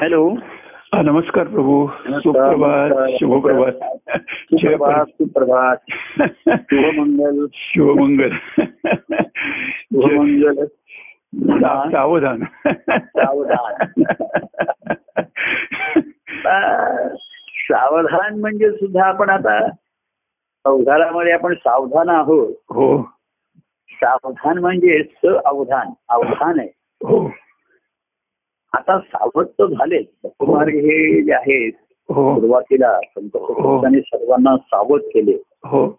Hello. नमस्कार प्रभू. सुप्रभात शुभप्रभात. सुप्रभात सुप्रभात. शुभमंगल. शुभमंगल. शुभमंगल. सावधान. सावधान. सावधान म्हणजे सुद्धा आपण आता अवधानामध्ये आपण सावधान आहोत. हो. सावधान म्हणजे स अवधान. अवधान आहे. हो. आता सावध तर झाले मार्ग हे जे आहेत हो. सुरुवातीला संत संतांनी सर्वांना सावध केले. हो.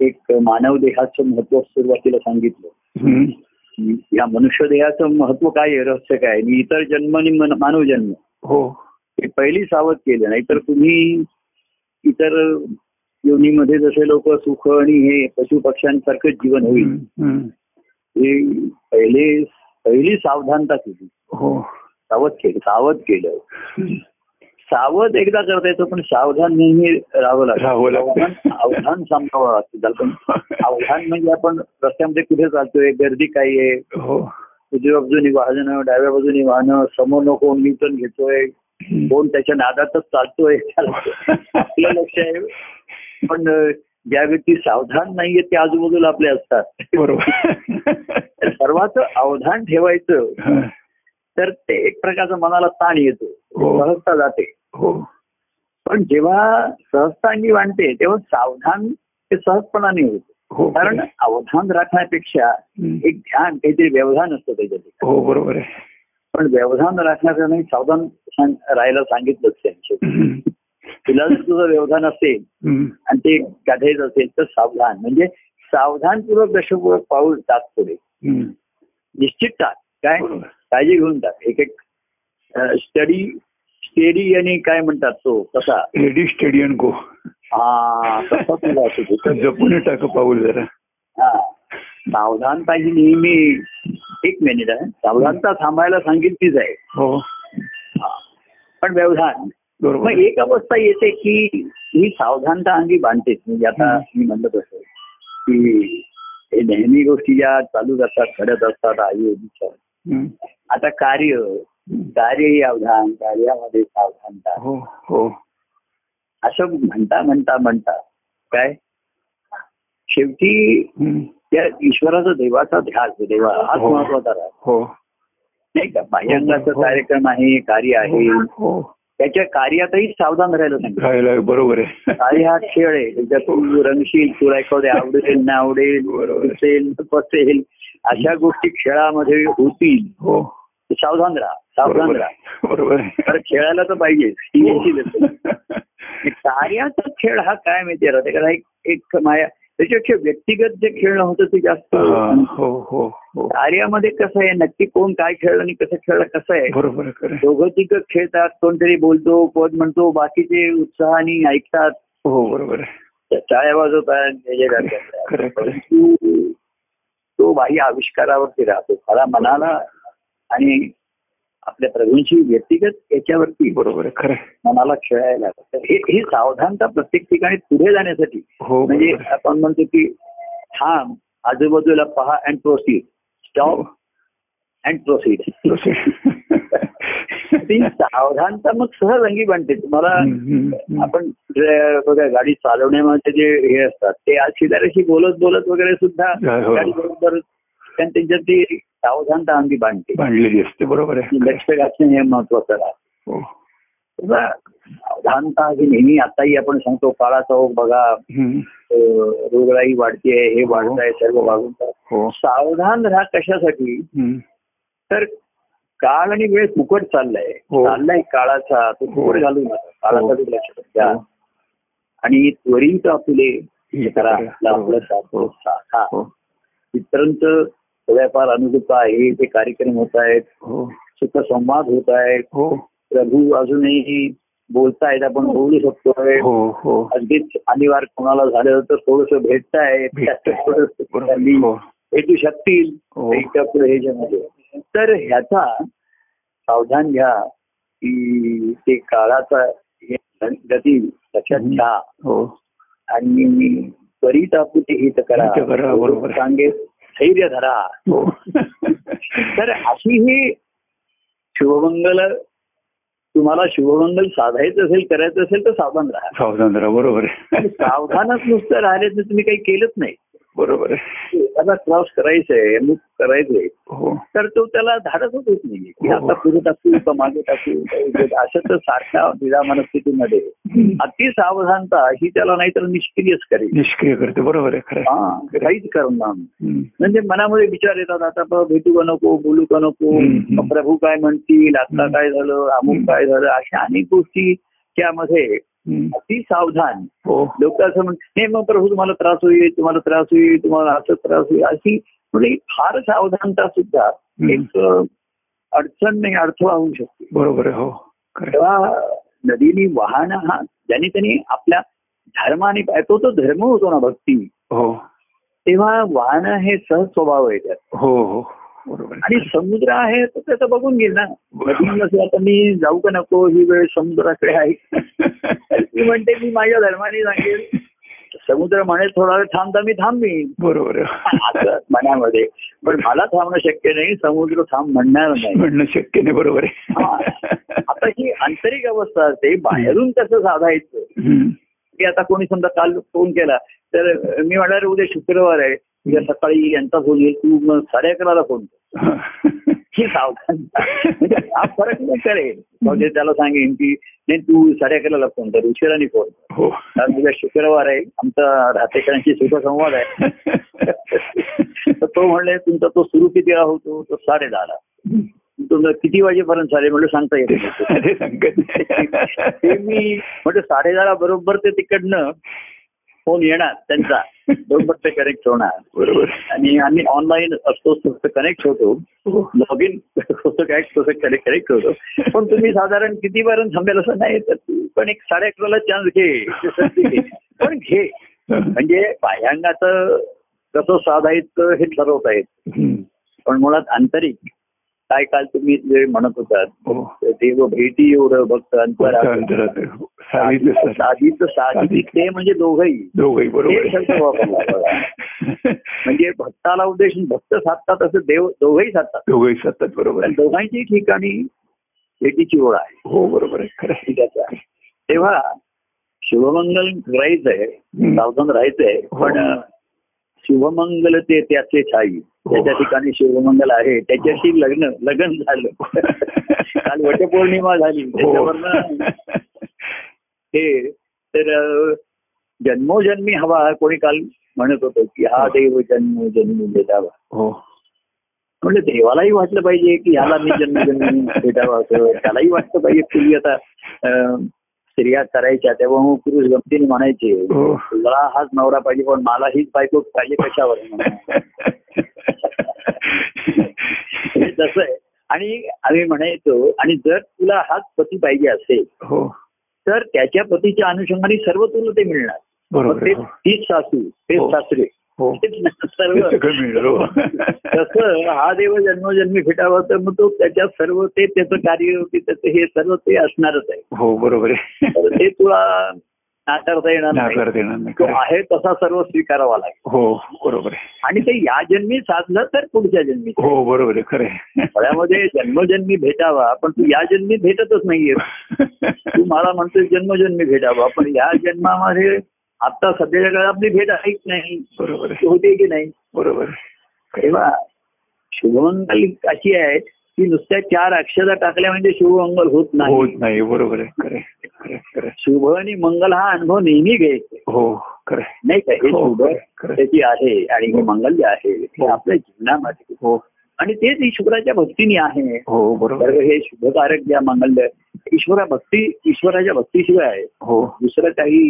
एक मानव देहाचं महत्त्व सुरुवातीला सांगितलं. या मनुष्य देहाचं महत्त्व काय आहे? रहस्य काय आणि इतर जन्म आणि मन- मानव जन्म. हो. हे पहिली सावध केलं. नाहीतर तुम्ही इतर योनीमध्ये जसे लोक सुख आणि हे पशु पक्ष्यांसारखंच जीवन होईल. हे पहिले पहिली सावधानता केली. हो. सावध केलं सावध केलं. सावध एकदा करता येतो पण सावधान नेहमी राहावं लागतं. सावधान- अवधान सांभाळावं लागतं. अवधान म्हणजे आपण रस्त्यामध्ये कुठे चालतोय गर्दी काय आहे. हो. उजव्या बाजूनी वाहनं डाव्या बाजूनी वाहनं समोर नको न्यूटन घेतोय. कोण त्याच्या नादातच चालतोय. आपलं लक्ष आहे. पण ज्या व्यक्ती सावधान नाहीये ते आजूबाजूला आपले असतात. बरोबर. सर्वांचं अवधान ठेवायचं. तर ते एक प्रकारचा मनाला ताण येतो. हो. सहजता जाते. हो. पण जेव्हा सहजतांगी वाढते तेव्हा सावधान ते सहजपणाने होत. हो कारण अवधान राखण्यापेक्षा. एक ध्यान काहीतरी व्यवधान असतं त्याच्यात. हो बरोबर आहे. पण व्यवधान राखण्याचं नाही सावधान राहायला सांगितलंच त्यांचे. तुला जर तुझं व्यवधान असेल. आणि ते काढायचं असेल तर सावधान. म्हणजे सावधानपूर्वक दशपूर्वक पाऊल टाक पुढे. निश्चित टाक. काय. काळजी घेऊन टाक एक एक स्टडी स्टेडी आणि काय म्हणतात तो कसा रेडी स्टेडी अँड गो हा तसा तुला असू दे. तर जपून टाक पाऊल जरा हा. सावधानता ही नेहमी एक मिनिट आहे सावधानता थांबायला सांगितलीच आहे हो हा. पण व्यवधान मग एक अवस्था येते की ही सावधानता अंगी बांधतेच म्हणजे आता. मी म्हणत असतो की हे नेहमी गोष्टी ज्या चालूच असतात घडत असतात हम्म. आता कार्य कार्य ही अवधान कार्यामध्ये सावधानता हो हो. असं म्हणता म्हणता म्हणता काय? शेवटी. त्या ईश्वराचा देवाचा ध्यास देवा हाच हो. महत्त्वाचा राहतो हो. नाही का? बाह्यांगाचा हो. कार्यक्रम आहे कार्य आहे. हो त्याच्या कार्यातही सावधान राहायला सांगितलं बरोबर आहे. कार्य हा खेळ आहे. त्याच्यात तू रंगशील तुला एखाद्या आवडेल ना आवडेल पसेल अशा गोष्टी खेळामध्ये होतील. हो. सावधान राहा सावधान बरोबर राहा. बरोबर खेळायला तर पाहिजे ही. कार्याचा खेळ हा काय माहिती राहते कारण एक एक माया त्याच्यापेक्षा व्यक्तिगत जे खेळणं होतं ते जास्त हा, हो कार्यामध्ये कसं आहे? नक्की कोण काय खेळलं आणि कसं खेळलं कसं आहे? बरोबर. दोघं तिघं खेळतात कोणतरी बोलतो कोण म्हणतो बाकीचे उत्साहाने ऐकतात. हो बरोबर टाळ्या वाजवतात तो बाह्य आविष्कारावरती राहतो खरा मनाला आणि आपल्या प्रभूंची व्यक्तिगत याच्यावरती बरोबर खरं. मनाला खेळायला हे ही सावधानता प्रत्येक ठिकाणी पुढे जाण्यासाठी हो म्हणजे. आपण म्हणतो की थांब आजूबाजूला पहा and proceed stop. And proceed ती सावधानता मग सहज अंगी बनते. तुम्हाला. आपण बघा गाडी चालवण्यामध्ये जे हे असतात ते आज शेजाऱ्याशी बोलत बोलत वगैरे सुद्धा हो. गाडी बरोबर कारण त्यांच्यात ती सावधानता अंगी बांधते. बांधलेली असते बरोबर आहे. लक्ष घातणे हे महत्वाचं राहतं. हो. सावधानता ही नेहमी आताही आपण सांगतो काळाचा ओघ बघा रोगराई वाढतीये हे वाढत आहे सर्व वाढून हो. सावधान राहा कशासाठी. तर काळ आणि वेळ फुकट चाललाय. हो. चाललाय काळाचा. तो फुकट घालू नका काळाचा लक्ष द्या हो. आणि त्वरित आपले हे हो. हो. थोड्याफार अनुकूलता आहे. ते कार्यक्रम होत आहेत. हो. सुख संवाद होत आहेत. हो. प्रभू अजूनही बोलतायत. आपण बोलू शकतोय हो. हो. अगदीच अनिवार्य कोणाला झालं तर थोडस भेटताय. भेटताय. थोडंसं बरोबर. त्यांनी हो. भेटू शकतील. हो. पुढे ह्याच्यामध्ये तर ह्याचा सावधान घ्या की ते काळाचा हे गती लक्षात. घ्या. हो. आणि त्वरित आपुते हित करा. करा, बरोबर. सांगे धैर्य धरा. हो. तर अशी ही शुभमंगल तुम्हाला शुभमंगल साधायचं असेल करायचं असेल तर सावधान राहा. सावधान राहा बरोबर सावधानच नुसतं राहिले तर तुम्ही काही केलंच नाही. बरोबर आहे. एखादा क्रॉस करायचंय अमुक करायचंय. हो. तर तो त्याला धाडसच होत नाही की हो. आता पुढे टाकू का मागे टाकू तर सारख्या विधा मनस्थितीमध्ये अति सावधानता ही त्याला नाहीतर निष्क्रियच करेल. निष्क्रिय करते. बरोबर आहे. हा काहीच करणार. म्हणजे मनामध्ये विचार येतात आता भेटू का नको बोलू का नको? प्रभू काय म्हणतील? आता. काय झालं? अमुक काय झालं? अशा अनेक गोष्टी त्यामध्ये. अति सावधान. हो. लोक असं म्हणतात नाही मग प्रभू तुम्हाला त्रास होईल तुम्हाला त्रास होईल तुम्हाला असं त्रास होईल. अशी म्हणजे फार सावधानता सुद्धा एक अडचण नाही अडथळा होऊ शकते. बरोबर हो. तेव्हा नदीनी वाहन हा ज्याने त्यांनी आपल्या धर्माने तो तो धर्म होतो ना भक्ती. हो. तेव्हा वाहन हे सहज स्वभाव आहे त्यात. हो हो. आणि समुद्र आहे तर त्याचं बघून घेईल ना. नसेल आता मी जाऊ का नको? ही वेळ समुद्राकडे आहे. मी म्हणते मी माझ्या धर्माने सांगेल समुद्र म्हणे थोडा वेळ थांबता मी थांबीन. बरोबर. मनामध्ये पण मला थांबणं शक्य नाही समुद्र थांब म्हणणार नाही. म्हणणं शक्य नाही बरोबर. आहे. आता ही आंतरिक अवस्था असते बाहेरून कसं साधायचं. की आता कोणी समजा काल फोन केला तर मी म्हणणार उद्या शुक्रवार आहे. उद्या सकाळी यांचा फोन येईल तू मग साडे अकराला फोन कर. ही म्हणजे हा फरक नाही करेल म्हणजे त्याला सांगेन की नाही तू साडे अकराला फोन कर उशिराने फोन कर. हो. कारण उद्या शुक्रवार आहे आमचा राहतेकरांशी सुखसंवाद आहे. तर तो म्हणले तुमचा तो सुरू कितीला होतो? तो साडे दहाला तुमचं किती वाजेपर्यंत चालेल म्हणलं सांगता येत. ते मी म्हटलं साडे दहाला बरोबर ते तिकडनं फोन येणार त्यांचा. बरोबर ते कनेक्ट होणार. बरोबर. आणि आम्ही ऑनलाईन असतो तसं कनेक्ट होतो. हो. लॉग इन होतं काय तसं कनेक्ट कनेक्ट होतो. पण तुम्ही साधारण कितीपर्यंत थांबेल असं नाही तर पण एक साडे अकराला चान्स घे. पण घे. म्हणजे बाह्यांगाचं कसं साधायचं हे ठरवता येत हम्म. पण मुळात आंतरिक काय काल तुम्ही जे म्हणत होतात हो देव भेटी एवढं भक्त अंतर. हो. साधीचं साधी. ते म्हणजे दोघही दोघंही बरोबर हे. म्हणजे भक्ताला उद्देशून भक्त साधतात असं देव दोघही साधतात दोघंही साधतात बरोबर. दोघांची ठिकाणी भेटीची ओळ आहे हो बरोबर आहे खरं तेव्हा शुभमंगल करायचंय. सावधान राहायचंय हो. पण शुभमंगल ते त्याचे छाई त्याच्या ठिकाणी शुभमंगल आहे त्याच्याशी लग्न लग्न झालं. काल वटपौर्णिमा झाली. हो. त्याच्यावरनं हे तर जन्मोजन्मी हवा कोणी काल म्हणत होतं की हा देव जन्मोजन्मी भेटावा. हो. म्हणजे देवालाही वाटलं पाहिजे की ह्याला मी जन्मजन्मी भेटावा असं. त्यालाही वाटलं पाहिजे पूर्वी आता स्त्रिया करायच्या तेव्हा मग पुरुष गमतीने म्हणायचे हो तुला हाच नवरा पाहिजे पण मला हीच बायको पाहिजे कशावर हे तसं आहे आणि आम्ही म्हणायचो आणि जर तुला हाच पती पाहिजे असेल हो तर त्याच्या पतीच्या अनुषंगाने सर्व तुला ते मिळणार बरोबर मग ते आहे. हो. तीच सासू तेच हो. सासरे हो तेच सर्व सगळं मिळणार हो. तसं हा देव जन्मोजन्मी भेटावा तर मग तो त्याच्यात सर्व ते त्याचं कार्य ते त्याचं हे सर्व ते असणारच आहे. हो बरोबर आहे. ते तुला नाकारता येणार नाही. नाकार देणार नाही तो आहे. तसा सर्व स्वीकारावा लागेल. हो बरोबर आहे. आणि ते या जन्मी साधलं तर पुढच्या जन्मी हो बरोबर आहे खरं आहे. फळ्यामध्ये जन्मजन्मी भेटावा पण तू या जन्मी भेटतच नाहीये. तू मला म्हणतोय जन्मजन्मी भेटावा पण या जन्मामध्ये आता सध्याच्या काळात आपली भेट आहे की नाही बरोबर आहे होते की नाही बरोबर आहे. तेव्हा शुभमंगल अशी आहे की नुसत्या चार अक्षरा टाकल्या म्हणजे शुभमंगल होत नाही होत नाही बरोबर आहे आहे. आहे. आहे. शुभ आणि मंगल हा अनुभव नेहमी घ्यायचा हो खरं आहे. नाही का हे हो, शुभ. त्याची आहे आणि हे मंगल जे आहे हे हो. आपल्या जीवनामध्ये हो आणि तेच ईश्वराच्या भक्तीने आहे हो बरोबर आहे. हे शुभकारक ज्या मंगल ईश्वरा भक्ती ईश्वराच्या भक्तीशिवाय हो दुसरं काही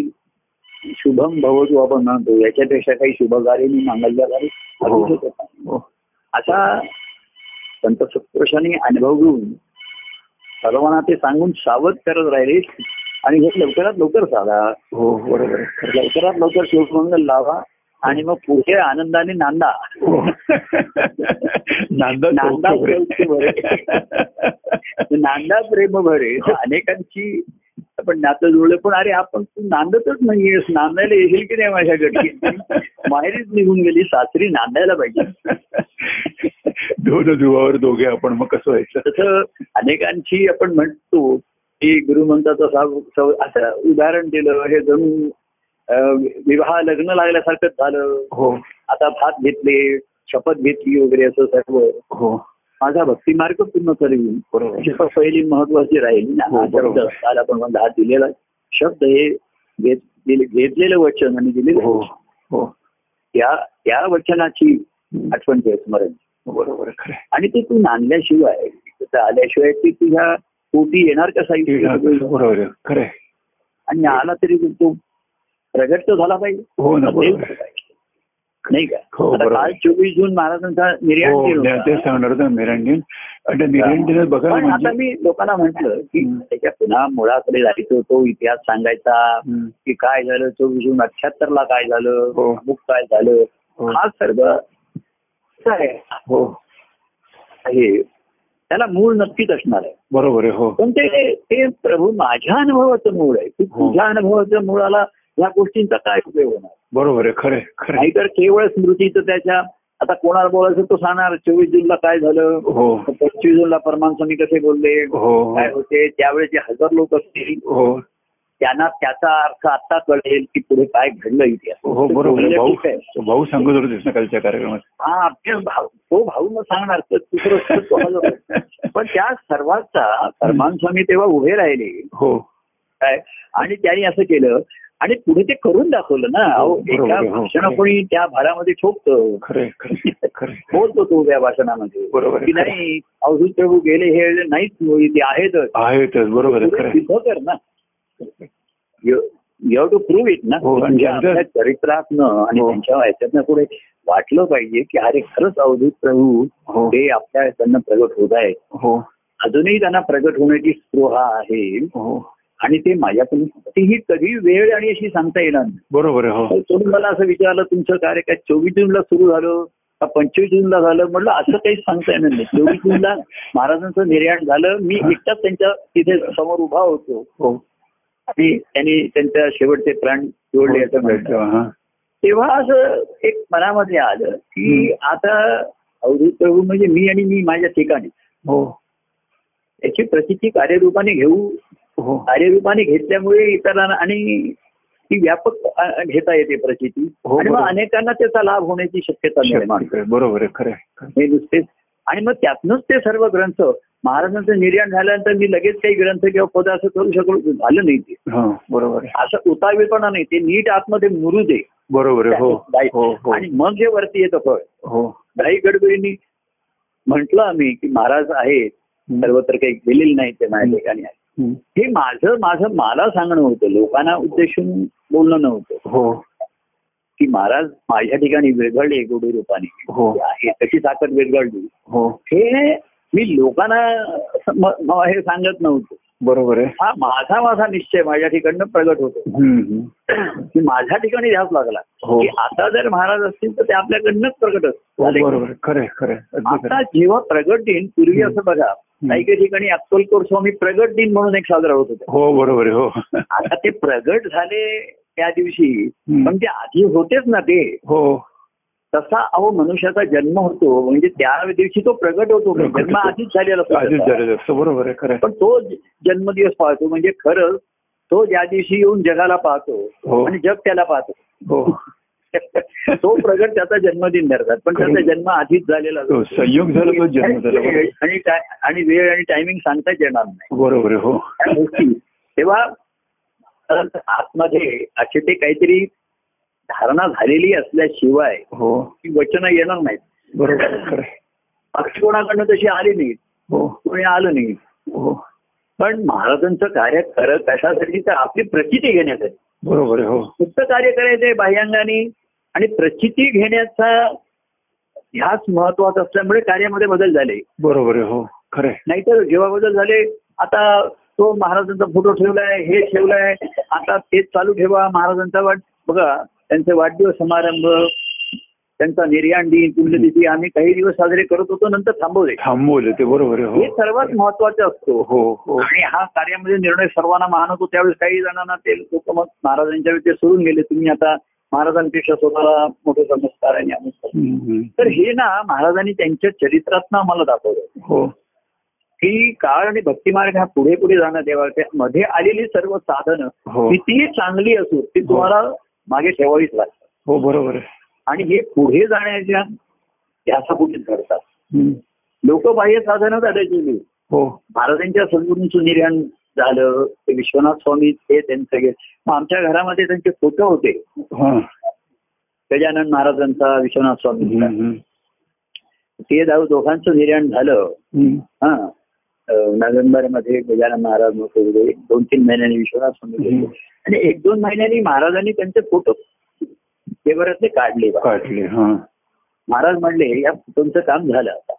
शुभम भवतू आपण म्हणतो याच्यापेक्षा काही मी हो. असू शकत नाही हो असा संत सत्पुरुषांनी अनुभव घेऊन सर्वांना ते सांगून सावध करत राहिले आणि हे लवकरात लवकर साधा हो बरोबर. लवकरात लवकर शिवमंगल लावा आणि मग पुढे आनंदाने नांदा हो. नांदा नांदा चौक आहे. नांदा प्रेम भरे अनेकांची आपण नातं जुळलं पण अरे आपण तू नांदतच नाहीयेस. नांदायला येशील की नाही माझ्याकडे माहेरीच निघून गेली. सासरी नांदायला पाहिजे. दोन जुवावर दोघे आपण. मग कसं व्हायचं? तसं अनेकांची आपण म्हणतो की गुरुमंताचं असं उदाहरण दिलं. हे जणू विवाह लग्न लागल्यासारखंच झालं. हो. आता भात घेतले शपथ घेतली वगैरे असं सर्व. हो. माझा भक्ती मार्ग पूर्ण करेल बरोबर. पहिली महत्वाची राहील. ना हो, शब्द. काल आपण हा दिलेला शब्द हे घेतलेलं वचन आणि दिलेलं हो हो. त्या त्या वचनाची आठवण ठेव स्मरण. बरोबर. आणि ते तू नांदल्याशिवाय आल्याशिवाय ती तुझ्या पोटी येणार कसा? बरोबर खरं. आणि आला तरी तो प्रगट तर झाला पाहिजे. हो ना असेल बरोबर आहे. पाहिजे. नाही का हो. काल चोवीस जून महाराजांचा निर्याण हो बघा आता म्हणजे मी लोकांना म्हंटल की. त्याच्या पुन्हा मुळाकडे जायचं तो इतिहास सांगायचा. की काय झालं चोवीस जून अठ्याहत्तर ला काय झालं हो. अमुक काय झालं हो. हा सर्व हो आहे त्याला मूळ नक्कीच असणार आहे बरोबर आहे हो पण ते प्रभू माझ्या अनुभवाचं मूळ आहे हो. तुझ्या अनुभवाचं मूळाला या गोष्टींचा काय उपयोग होणार? बरोबर आहे खरं आहे. नाहीतर केवळ स्मृतीचं त्याच्या आता कोणाला बोलायचं तो सांगणार चोवीस जूनला काय झालं? हो. पंचवीस जूनला परमान स्वामी कसे बोलले? हो. काय होते? त्यावेळेस जे हजार लोक असतील. हो. त्यांना त्याचा अर्थ आता कळेल की पुढे काय घडलं इतिहास. हो बरोबर भाऊ सांगत कालच्या कार्यक्रमात. हा भाऊ तो भाऊ न सांगणार तर दुसरं. पण त्या सर्वांचा परमान स्वामी तेव्हा उभे राहिले. हो. काय? आणि त्यांनी असं केलं आणि पुढे ते करून दाखवलं ना. बरोबर एका हो. भाषण कोणी त्या भारामध्ये ठोकतं. बोलतो तो त्या भाषणामध्ये. बरोबर की. नाही अवधूत प्रभू गेले हे नाहीच ते आहेतच. आहेतच बरोबर सिद्ध कर ना. You have to prove it ना. हो, म्हणजे आपल्या चरित्रातनं आणि हो. त्यांच्या ह्याच्यातनं पुढे वाटलं पाहिजे की अरे खरंच अवधूत प्रभू हो. आपल्या त्यांना प्रगट होत आहे हो. अजूनही त्यांना प्रगट होण्याची स्पृहा आहे. हो. आणि ते माझ्याकडून ही कधी वेळ आणि अशी सांगता येणार नाही. बरोबर हो. तुम्ही मला असं विचारलं तुमचं कार्य काय चोवीस जूनला सुरू झालं का पंचवीस जूनला झालं? म्हटलं असं काही सांगता येणार नाही. चोवीस जूनला महाराजांचं निर्याण झालं. मी एकटाच त्यांच्या तिथे समोर उभा होतो. हो. आणि त्यांनी त्यांच्या शेवटचे प्राण जोडले असं हा तेव्हा असं एक मनामध्ये आलं की आता अवधूत प्रभू म्हणजे मी आणि मी माझ्या ठिकाणी. हो. याची प्रचिती कार्यरूपाने घेऊ कार्यरूपाने घेतल्यामुळे इतरांना आणि ती व्यापक घेता येते प्रचिती. हो, आणि मग. अनेकांना त्याचा लाभ होण्याची शक्यता निर्माण आहे. बरोबर आहे खरं आहे. हे नुसतेच आणि मग त्यातनंच ते सर्व ग्रंथ महाराजांचं निर्याण झाल्यानंतर मी लगेच काही ग्रंथ किंवा पद असं करू शकलो झालं नाही ते. हा बरोबर आहे. असं उतावीपणा नाही ते नीट आतमध्ये मुरू दे बरोबर आहे हो हो हो. आणि मग जे वरती येतं फळ. हो. घाई गडबडीने म्हंटल आम्ही की महाराज आहेत सर्वत्र काही गेलेले नाही ते माझ्या ठिकाणी आहेत हम्म. हे माझं माझं मला सांगणं होतं. लोकांना उद्देशून बोलणं नव्हतं. हो. की महाराज माझ्या ठिकाणी वेगळले गोडी रूपाने. हो. आहे कशी ताकद वेगळली हो. हे मी लोकांना हे सांगत नव्हतो. बरोबर आहे हा माझा माझा निश्चय माझ्या ठिकाणनं प्रगट होतो. की माझ्या ठिकाणी ध्यास लागला हो. की आता जर महाराज असतील तर ते आपल्याकडनंच प्रगट हो. खरं खरं. अगदी खरं आता. जेव्हा प्रगट दिन पूर्वी असं बघा काही काही ठिकाणी अक्कलकोर स्वामी प्रगट दिन म्हणून एक साजरा होत होता हो बरोबर आहे हो आता ते प्रगट झाले त्या दिवशी. पण ते आधी होतेच ना ते हो तसा अहो मनुष्याचा जन्म होतो म्हणजे त्या दिवशी तो प्रगट होतो जन्म. आधीच झालेला असतो बरोबर आहे. पण तो जन्मदिवस पाहतो म्हणजे खरंच तो ज्या दिवशी येऊन जगाला पाहतो हो. आणि जग त्याला पाहतो हो तो प्रगट त्याचा जन्मदिन धरतात पण त्याचा जन्म आधीच झालेला असतो. संयोग झाला तो जन्म. आणि काय आणि वेळ आणि टायमिंग सांगताच येणार नाही बरोबर हो तेव्हा आतमध्ये असे ते काहीतरी धारणा झालेली असल्याशिवाय हो. ती वचनं येणार नाहीत. बरोबर. पक्ष कोणाकडनं तशी आली नाहीत. हो. कोणी आलं नाही हो. पण महाराजांचं कार्य खरं कशासाठी तर आपली प्रचिती घेण्यासाठी. बरोबर आहे हो. फक्त कार्य करायचंय बाह्यांगाने आणि प्रचिती घेण्याचा ध्यास महत्त्वाचा असल्यामुळे कार्यामध्ये बदल झाले. बरोबर आहे हो. खरं. नाहीतर जेव्हा बदल झाले आता तो महाराजांचा फोटो ठेवलाय हे ठेवलाय आता तेच चालू ठेवा महाराजांचा वाट. बघा त्यांचे वाढदिवस समारंभ त्यांचा निर्याण दिन पुण्यतिथी आम्ही काही दिवस साजरे करत होतो नंतर थांबवले. थांबवलं ते बरोबर आहे हे. हो सर्वात महत्वाचं असतो. हो हो. आणि हा कार्यामध्ये निर्णय सर्वांना मान होतो त्यावेळेस काही जणांना ते लोक मग महाराजांच्या वेळी सोडून गेले. तुम्ही आता महाराजांपेक्षा स्वतःला मोठे समजकार आणि. तर हे ना महाराजांनी त्यांच्या चरित्रातनं आम्हाला दाखवलं. हो. की काळ आणि भक्तिमार्ग हा पुढे पुढे जाणं त्या मध्ये आलेली सर्व साधनं हो. कितीही चांगली असो ती तुम्हाला मागे ठेवावीच लागतात. हो बरोबर आणि हे पुढे जाण्याच्या ध्यासापुढेच घडतात हम्म. लोक बाह्य साधनं करायची हो. महाराजांच्या सद्गुरूंचं निर्याण झालं ते विश्वनाथ स्वामी ते त्यांचं मग आमच्या घरामध्ये त्यांचे फोटो होते. हा. गजानन महाराजांचा विश्वनाथ स्वामी. ते जाऊ दोघांचं निर्याण झालं. हा. नोव्हेंबरमध्ये गजानन महाराज होते. दोन तीन महिन्यांनी विश्वनाथ स्वामी. आणि एक दोन महिन्यांनी महाराजांनी त्यांचे फोटो पेपरातले काढले. काढले हा महाराज म्हणले या फोटोंचं काम झालं आता.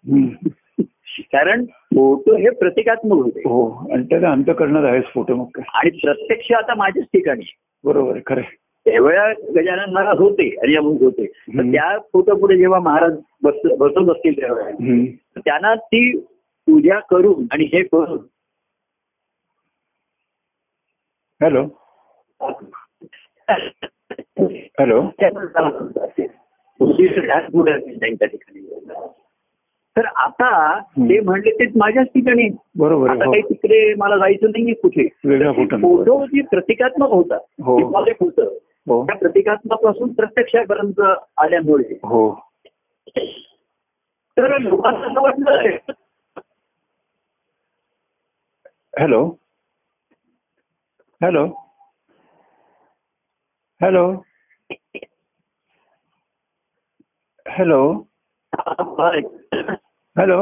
कारण फोटो हे प्रतिकात्मक होते हो आणि त्याला अंत करणार आहेच फोटो मग आणि प्रत्यक्ष आता माझ्याच ठिकाणी बरोबर खरं. त्यावेळेला गजानन महाराज होते आणि अमुक होते. त्या फोटो पुढे जेव्हा महाराज बस बसत असतील त्यावेळेला त्यांना ती पूजा करून आणि हे करून. हॅलो. हॅलो. त्यांच्या ठिकाणी तर आता ते म्हणले ते माझ्याच ठिकाणी. बरोबर आता आहे काही हो. तिकडे मला जायचं नाही कुठे. फोटो जी प्रतिकात्मक होता हो. होतं. हो. त्या प्रतिकात्मकपासून प्रत्यक्षापर्यंत आल्यामुळे. हो. तर लोकांना असं वाटलं hello hello hello hello hello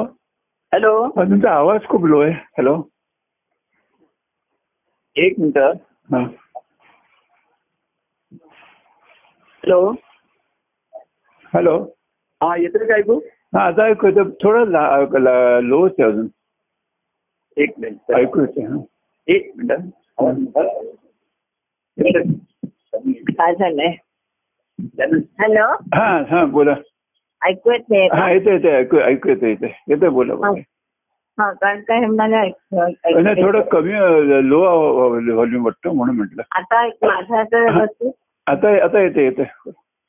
hello हा, तुमचा आवाज खूप लो आहे हॅलो एक मिनिट हा हॅलो हॅलो हा येतोय का ऐकू हा आता ऐकू येतं थोडं लोच आहे अजून एक मिनिट ऐकू येते हा. एक मिनिट काय झालंय? हॅलो? हा हा बोला. ऐकू येत नाही हा येते येते ऐकू ऐकू येते येते येते बोला बोला. हा. कारण काय मला नाही थोडं. कमी लो व्हॉल्यूम वाटतं म्हणून म्हटलं. आता माझं आता व्यवस्थित? आता आता येते येते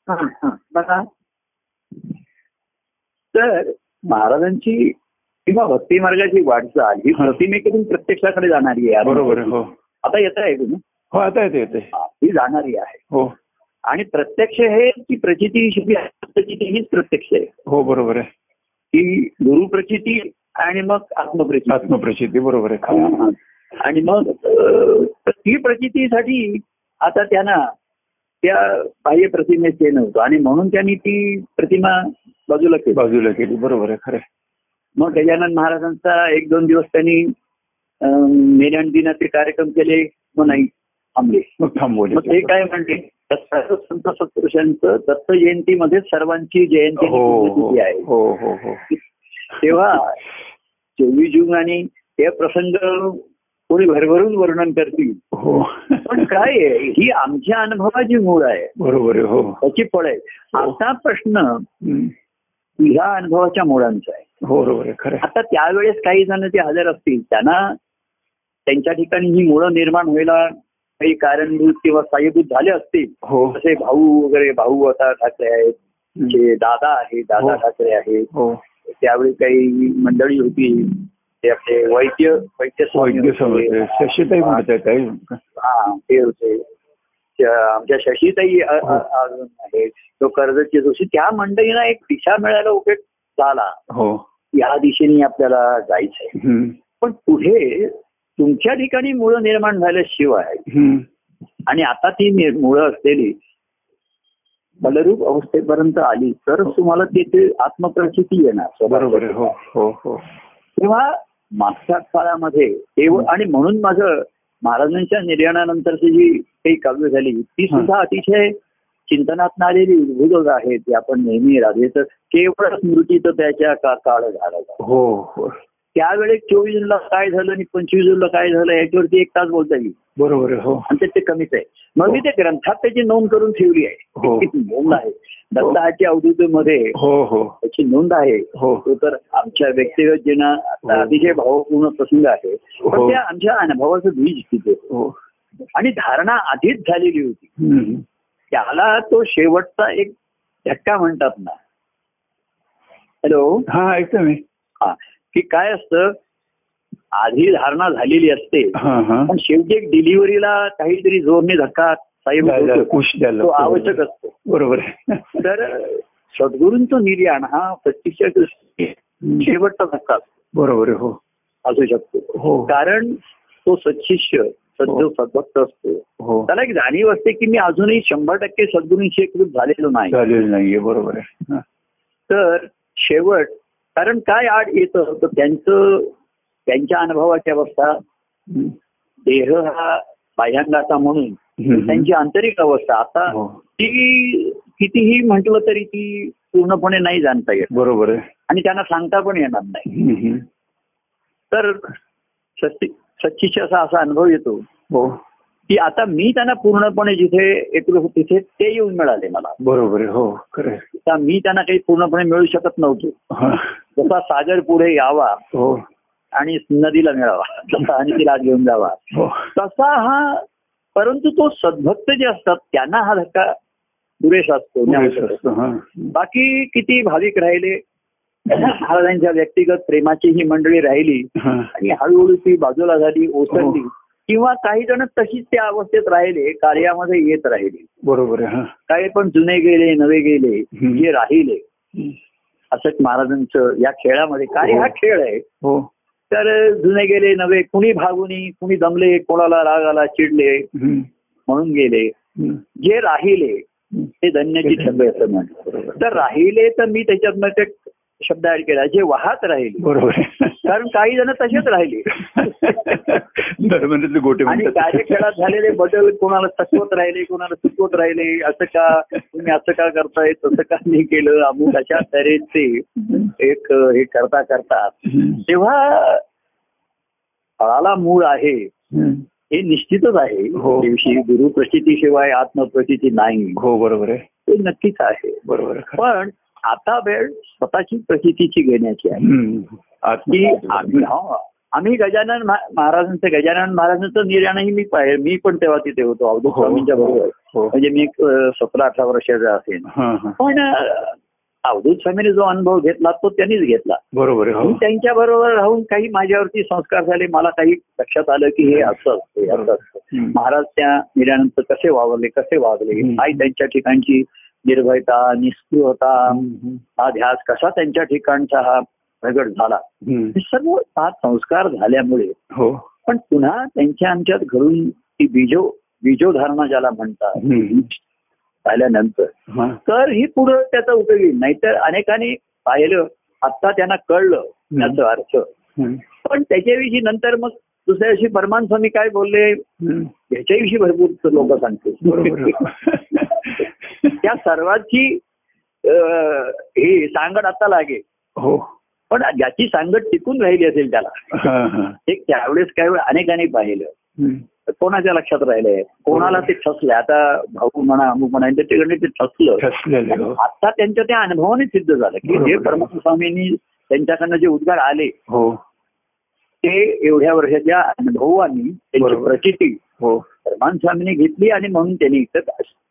हा हा बघा. तर महाराजांची किंवा भक्ती मार्गाची वाटचाल ही. प्रतिमेकडून प्रत्यक्षाकडे जाणारी आहे. बरोबर हो. आता येत आहे ना? हो आता येते येते हा, जाणारी आहे. हो. आणि प्रत्यक्ष हे की प्रचिती प्रचिती हीच प्रत्यक्ष आहे. हो बरोबर आहे. की गुरुप्रचिती आणि मग आत्मप्रचिती. आत्मप्रचिती बरोबर आहे. आणि मग ती प्रचितीसाठी आता त्यांना त्या बाह्य प्रतिमेत ते नव्हतं. आणि म्हणून त्यांनी ती प्रतिमा बाजूला केली. बाजूला केली बरोबर आहे खरं. मग गजानन महाराजांचा एक दोन दिवस त्यांनी मेल्यान दिनाचे कार्यक्रम केले मग नाही थांबले. मग थांबवले. मग ते काय म्हणले? संत सत्पुरुषांचं दत्त जयंतीमध्ये सर्वांची जयंती हो हो आहे. हो हो हो. तेव्हा चोवीस जून आणि ते प्रसंग कोणी भरभरून वर्णन करतील. हो. पण काय आहे? ही आमच्या अनुभवाची मूळ आहे. बरोबर हो. त्याची फळ आहे. आता प्रश्न. ह्या अनुभवाच्या मुळांचा आहे. हो बरोबर आहे. खरं आहे. आता त्यावेळेस काही जण ते हजर असतील त्यांना त्यांच्या ठिकाणी ही मुळं निर्माण व्हायला काही कारणभूत किंवा साहेबूत झाले असतील? हो. जसे भाऊ वगैरे भाऊ आता ठाकरे आहेत जे दादा आहेत दादा हो. ठाकरे आहेत. हो. त्यावेळी काही मंडळी होती ते आपले वैद्य वैद्य शशीताई आहे हा ते होते. आमच्या शशीताई हो. अजून आहेत. तो कर्जतचे जोशी. त्या मंडळींना एक दिशा मिळायला उपयोग झाला. हो. या दिशेने आपल्याला जायचंय. हम्म. पण पुढे तुमच्या ठिकाणी मुळं निर्माण झाल्याशिवाय. आणि आता ती मुळं असलेली बलरूप अवस्थेपर्यंत आली तर तुम्हाला तिथे आत्मप्रचिती येणार. बरोबर आहे. हो हो हो. तेव्हा मागच्या काळामध्ये केवळ आणि म्हणून माझं महाराजांच्या निर्याणानंतरची जी काही काव्य झाली ती सुद्धा अतिशय चिंतनात आलेली उद्भूत आहेत आपण नेहमी राधेच केवळ स्मृतीचं त्याच्या का काळ झाला हो हो. त्यावेळेस चोवीस जूनला काय झालं आणि पंचवीस जूनला काय झालं याच्यावरती एक तास बोलता येईल. बरोबर हो. आणि ते- कमीच आहे. मग मी ते ग्रंथात त्याची नोंद करून ठेवली हो. आहे नोंद आहे. दत्ताच्या अवधूतीमध्ये हो हो. त्याची नोंद आहे. हो. तो तर आमच्या व्यक्तिगत जीवना हो. अतिशय भावपूर्ण प्रसंग आहे. पण हो. त्या आमच्या अनुभवाचं बीज तिथे. हो. आणि धारणा आधीच झालेली होती. त्याला तो शेवटचा एक धक्का म्हणतात ना. हॅलो. हा ऐकतो मी. हा की काय असतं आधी धारणा झालेली असते पण शेवटी एक डिलिव्हरीला काहीतरी जोरने धक्का साहेब. आवश्यक असतो. बरोबर. तर सद्गुरूंचं निर्याण हा प्रत्यक्ष शेवटचा धक्का बरोबर हो. असू शकतो. हो. कारण तो सच्शिष्य सद्गुरू हो. सद्भक्त असतो. हो. त्याला एक जाणीव असते की मी अजूनही शंभर टक्के सद्गुरूंशी एकरूप झालेलो नाही. झालेलं नाहीये बरोबर आहे. तर शेवट कारण काय आड येतं तर त्यांचं त्यांच्या अनुभवाची अवस्था. देह हा बाह्यांगाचा म्हणून. त्यांची आंतरिक अवस्था आता हो. ती कितीही म्हटलं तरी ती पूर्णपणे नाही जाणता येत बरोबर आहे आणि त्यांना सांगता पण येणार नाही. तर सच्ची सच्चिष्याचा असा अनुभव येतो हो की आता मी त्यांना पूर्णपणे जिथे एकरूप तिथे ते येऊन मिळाले मला. बरोबर हो खरं मी त्यांना काही पूर्णपणे मिळू शकत नव्हतो. जसा सागर पुढे यावा हो. आणि नदीला मिळावा जसा आणि तिला घेऊन जावा हो. तसा हा परंतु तो सद्भक्त जे असतात त्यांना हा धक्का पुरेसा असतो. बाकी किती भाविक राहिले महाराजांच्या व्यक्तिगत प्रेमाची ही मंडळी राहिली. आणि हळूहळू ती बाजूला झाली ओसरली. हो. किंवा काही जण तशीच त्या अवस्थेत राहिले कार्यामध्ये येत राहिले. बरोबर हा. काही पण जुने गेले नवे गेले. जे राहिले. असंच महाराजांचं या खेळामध्ये कार्य हा खेळ आहे? हो. तर जुने गेले नवे कुणी भागुनी कुणी दमले कोणाला राग आला चिडले. म्हणून गेले. जे राहिले ते धन्याची छंद असं म्हणतो तर राहिले तर मी त्याच्यात शब्द ऍड केला जे वाहत राहिले बरोबर कारण काही जण तसेच राहिले गोटे आणि. कार्यखेळात झालेले बदल कोणाला चकवत राहिले कोणाला चुकवत राहिले असं का तुम्ही असं का करताय तसं का नाही केलं अमुक अशा तऱ्हेचे एक हे करता करता. तेव्हा फळाला मूळ आहे. हे निश्चितच आहे हो. दिवशी गुरुप्रचितीशिवाय आत्मप्रचिती नाही हो बरोबर आहे ते नक्कीच आहे बरोबर. पण आता वेळ स्वतःची प्रचितीची घेण्याची आहे. की आम्ही हो. आम्ही गजानन महा- महाराजांचं गजानन महाराजांचं निर्याणही मी पाहिलं मी पण तेव्हा तिथे होतो. अवधूत हो. स्वामींच्या बरोबर. हो. म्हणजे मी सतरा अठरा वर्षाचा असेल. पण अवधूत स्वामीने जो अनुभव घेतला तो त्यांनीच घेतला. बरोबर त्यांच्या बरोबर राहून काही माझ्यावरती संस्कार झाले. मला काही लक्षात आलं की हे असं असतं. महाराज त्या निर्यानंतर कसे वावरले कसे वागले. काही त्यांच्या ठिकाणची निर्भयता हम्म. हा ध्यास कसा त्यांच्या ठिकाणचा हा प्रगट झाला. हे सर्व हा संस्कार झाल्यामुळे हो पण पुन्हा त्यांच्या आमच्यात घरून ती बीजो बीजोधारणा ज्याला म्हणतात. झाल्यानंतर. तर ही पुढं त्याचा उपयोग येईल नाहीतर अनेकांनी पाहिलं आता त्यांना कळलं त्याचा अर्थ. पण त्याच्याविषयी नंतर मग दुसऱ्या दिवशी परमान स्वामी काय बोलले हम्म. ह्याच्याविषयी भरपूर लोक बरोबर सांगते आहे. त्या सर्वांची हे सांगड आता लागे. हो. पण ज्याची सांगड टिकून राहिली असेल त्याला हा हा. ते त्यावेळेस काय वेळ अनेकांनी पाहिलं. कोणाच्या लक्षात राहिलंय? कोणाला ते ठसलंय? आता भाऊ म्हणा अमुक म्हणा त्याच्याकडे ते ठसलं. हो. आता त्यांच्या त्या अनुभवाने सिद्ध झालं की. जे परमात्मा स्वामींनी त्यांच्याकडनं जे उद्गार आले हो. ते एवढ्या वर्षाच्या अनुभवानी त्यांची. प्रचिती हो. परमान स्वामीने घेतली आणि म्हणून त्यांनी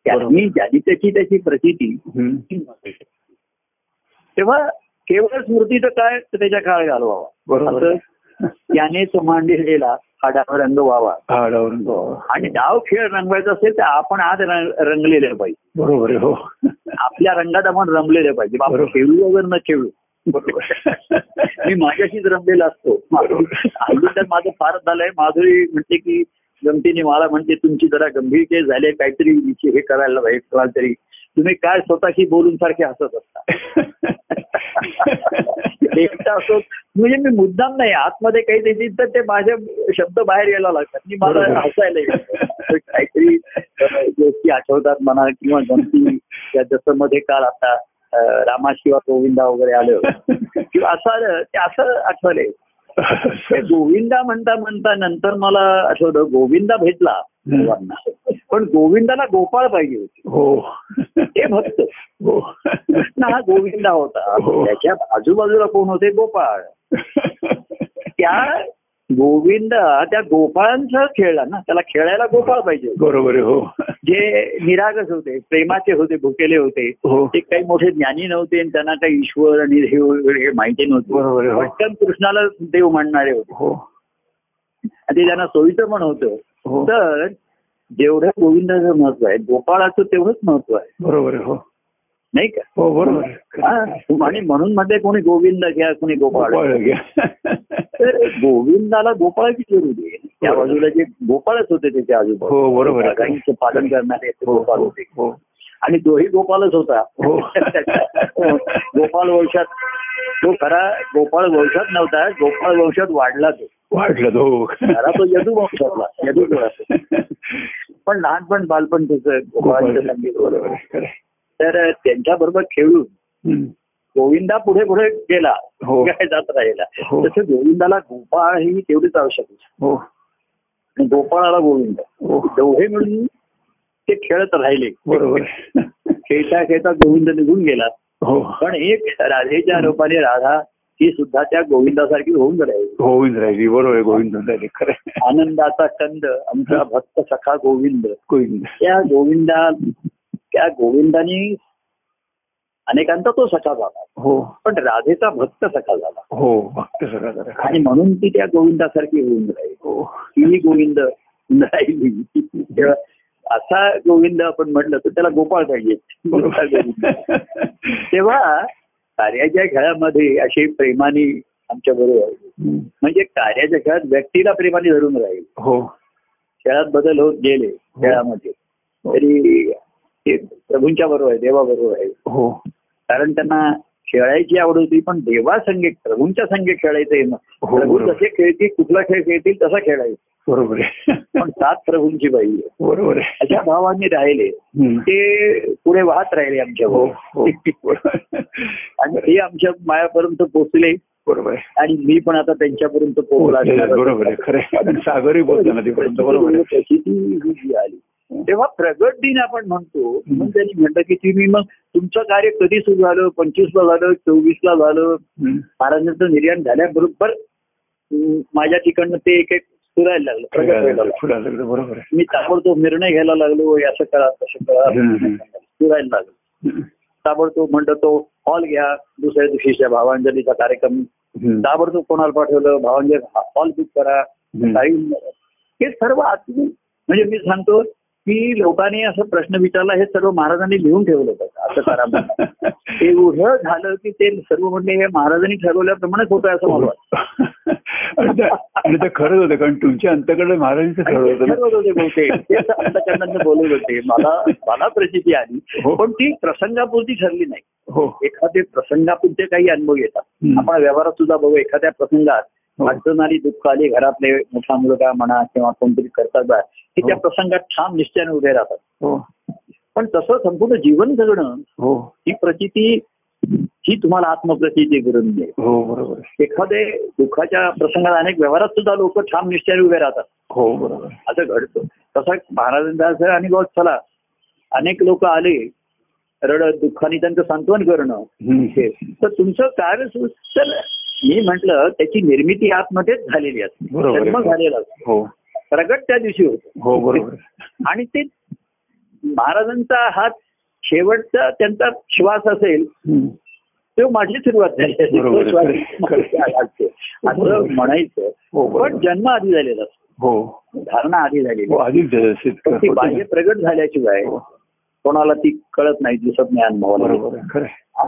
त्यांनी. ज्यांनी त्याची त्याची प्रचिती. तेव्हा केवळ स्मृतीचं काय त्याच्या काळ घालवावा. बरोबर. असं याने तो मांडलेला हा डाव रंग व्हावा. आणि डाव खेळ रंगवायचा असेल तर आपण आज रंग- रंगलेले पाहिजे. बरोबर हो. आपल्या रंगात आपण रमलेले पाहिजे. बरोबर. खेळू वगैरे न खेळू. बरोबर. मी माझ्याशीच रमलेला असतो. तर माझं फार झालंय. माधुरी म्हणते की गमतीने मला म्हणते तुमची जरा गंभीर झाले काहीतरी विषय हे करायला पाहिजे कराल तरी. तुम्ही काय स्वतःशी बोलून सारखे हसत असता. एकटा असो म्हणजे मी मुद्दाम नाही आतमध्ये काही देतील तर ते माझे शब्द बाहेर यायला लागतात. मी मला. हसायला. काहीतरी गोष्टी आठवतात म्हणा किंवा गमती. त्या जसं मध्ये काल आता रामाशिवा गोविंदा वगैरे आलं. किंवा असं असं आठवलंय. गोविंदा म्हणता म्हणता नंतर मला आठवलं गोविंदा भेटला पण गोविंदाला गोपाळ पाहिजे होते. हो. ते भक्त. हो. कृष्ण हा गोविंदा होता. हो. त्याच्या आजूबाजूला कोण होते? गोपाळ. त्या गोविंदा त्या गोपाळांचा खेळला ना त्याला खेळायला गोपाळ पाहिजे. बरोबर हो. जे निरागस होते प्रेमाचे होते भुकेले होते हो. ते काही मोठे ज्ञानी नव्हते आणि त्यांना काही ईश्वर आणि देव वगैरे हे माहिती नव्हतं. बरोबर आहे हो. पटकन कृष्णाला देव म्हणणारे होते. हो. आणि ते त्यांना सोयीचं पण होतं. हो. तर जेवढं गोविंदाचं महत्त्व आहे गोपाळाचं तेवढंच महत्त्व आहे. बरोबर आहे हो. नाही का? हो बरोबर. आणि म्हणून मध्ये कोणी गोविंद घ्या कोणी गोपाळ गोपाळ घ्या. तर गोविंदाला गोपाळाची जरूर आहे? त्या बाजूला जे गोपाळच होते त्याच्या आजूबाजू हो, बरोबर. गाईंचं पालन करणारे हो गोपाळ हो होते. हो. आणि तोही गोपालच होता. हो. गोपाळ वंशात तो खरा गोपाळ वंशात नव्हता. गोपाळ वंशात वाढला तो. वाटलं तो. खरा तो यदू वंशातला यदू. पण लहानपण बालपण त्याचं गोपाळाचं संगीत बरोबर. तर त्यांच्या बरोबर खेळून. गोविंदा पुढे पुढे गेला. हो. काय जात राहिला. हो. तसं गोविंदाला गोपाळ ही तेवढीच आवश्यक. हो. गोपाळाला गोविंद. दोघे मिळून ते खेळत राहिले. बरोबर. खेळता खेळता गोविंद निघून गेला. पण एक राधेच्या रूपाने राधा ही सुद्धा त्या गोविंदासारखी होऊन राहिली. गोविंद राहिली. बरोबर गोविंद खरं. आनंदाचा कंद आमचा भक्त सखा गोविंद. गोविंद. त्या गोविंदा त्या गोविंदानी अनेकांचा तो सखा झाला. हो. पण राधेचा भक्त सखा झाला. हो भक्त सगळा जरा आणि म्हणून ती त्या गोविंदासारखी होऊन राहिली. हो. तीही गोविंद राहिली. असा गोविंद आपण म्हटलं तर त्याला गोपाळ पाहिजे. तेव्हा कार्याच्या खेळामध्ये अशी प्रेमाने आमच्या बरोबर. म्हणजे कार्याच्या खेळात व्यक्तीला प्रेमाने धरून राहील. हो. खेळात बदल होत गेले खेळामध्ये. तरी ते प्रभूंच्या बरोबर आहे देवाबरोबर आहे. हो. कारण त्यांना खेळायची आवड होती पण देवा संगे प्रभूंच्या संगे खेळायचं आहे ना हो, प्रभू. जसे खेळतील कुठला खेळ खेळतील तसा खेळायचं. बरोबर आहे. पण सात प्रभूंची बाई बरोबर आहे. अशा भावांनी राहिले. ते पुढे वाहत राहिले आमच्या हो हो. आणि ते आमच्या मायापर्यंत पोहोचले. बरोबर आहे. आणि मी पण आता त्यांच्यापर्यंत पोहोचला. बरोबर आहे. खरं आहे. आणि सागरही बोलतो नदीपर्यंत बरोबर आहे. प्रचिती ही जी आली. तेव्हा प्रगट दिन आपण म्हणतो म्हणून त्यांनी म्हटलं की तुम्ही मग तुमचं कार्य कधी सुरू झालं? पंचवीसला झालं चोवीसला झालं. महाराजांचं निर्याण झाल्याबरोबर माझ्या ठिकाणं ते एक एक सुरायला लागलं प्रगट व्हायला बरोबर मी ताबडतोब निर्णय घ्यायला लागलो असं करा तसं करा. सुरायला लागलो. ताबडतोब म्हणतो तो हॉल घ्या दुसऱ्या दिवशीच्या भावांजलीचा कार्यक्रम. ताबडतोब कोणाला पाठवलं? भावांजली हॉल बुक करा हे सर्व आतून म्हणजे मी सांगतो की लोकांनी असं प्रश्न विचारला हे सर्व महाराजांनी लिहून ठेवलं होतं असं एवढं झालं की ते सर्व म्हणले हे महाराजांनी ठरवल्याप्रमाणेच होतं असं मला वाटतं आणि ते- खरंच होतं कारण तुमच्या अंतकडे महाराजांचं खरं ते होतं ना. ठरवत होते बहुतेक तेच अंतकरणाने बोलत होते मला मला प्रचिती आली हो. पण ती प्रसंगापुरती ठरली नाही हो एखादे प्रसंगापुरते काही अनुभव येतात. आपण व्यवहारात सुद्धा बघू एखाद्या प्रसंगात. अडचण आली दुःख आली घरातले मोठा मुलगा म्हणा किंवा कोणतरी करतात की त्या हो. प्रसंगात ठाम निश्चयाने उभे राहतात हो पण तसं संपूर्ण जीवन जगणं हो ही प्रचिती ही तुम्हाला आत्मप्रचिती करून हो आहे. एखादे दुःखाच्या प्रसंगात अनेक व्यवहारात सुद्धा लोक ठाम निश्चयाने उभे राहतात हो बरोबर. असं घडतं तसं महाराजांचं आणि गौत चला अनेक लोक आले रडत दुःखाने त्यांचं सांत्वन करणं. हे. तर तुमचं कार्य तर मी म्हंटल त्याची निर्मिती आतमध्येच झालेली असते. जन्म झालेला असतो. हो. प्रगट त्या दिवशी होतो. हो. आणि ते महाराजांचा हा शेवटचा त्यांचा श्वास असेल. तो माझी सुरुवात झाली. असं म्हणायचं. हो पण जन्म आधी झालेला असतो. हो. धारणा आधी झालेली हो बाह्य. प्रगट झाल्याशिवाय कोणाला ती कळत नाही दिसत नाही अनुभवाला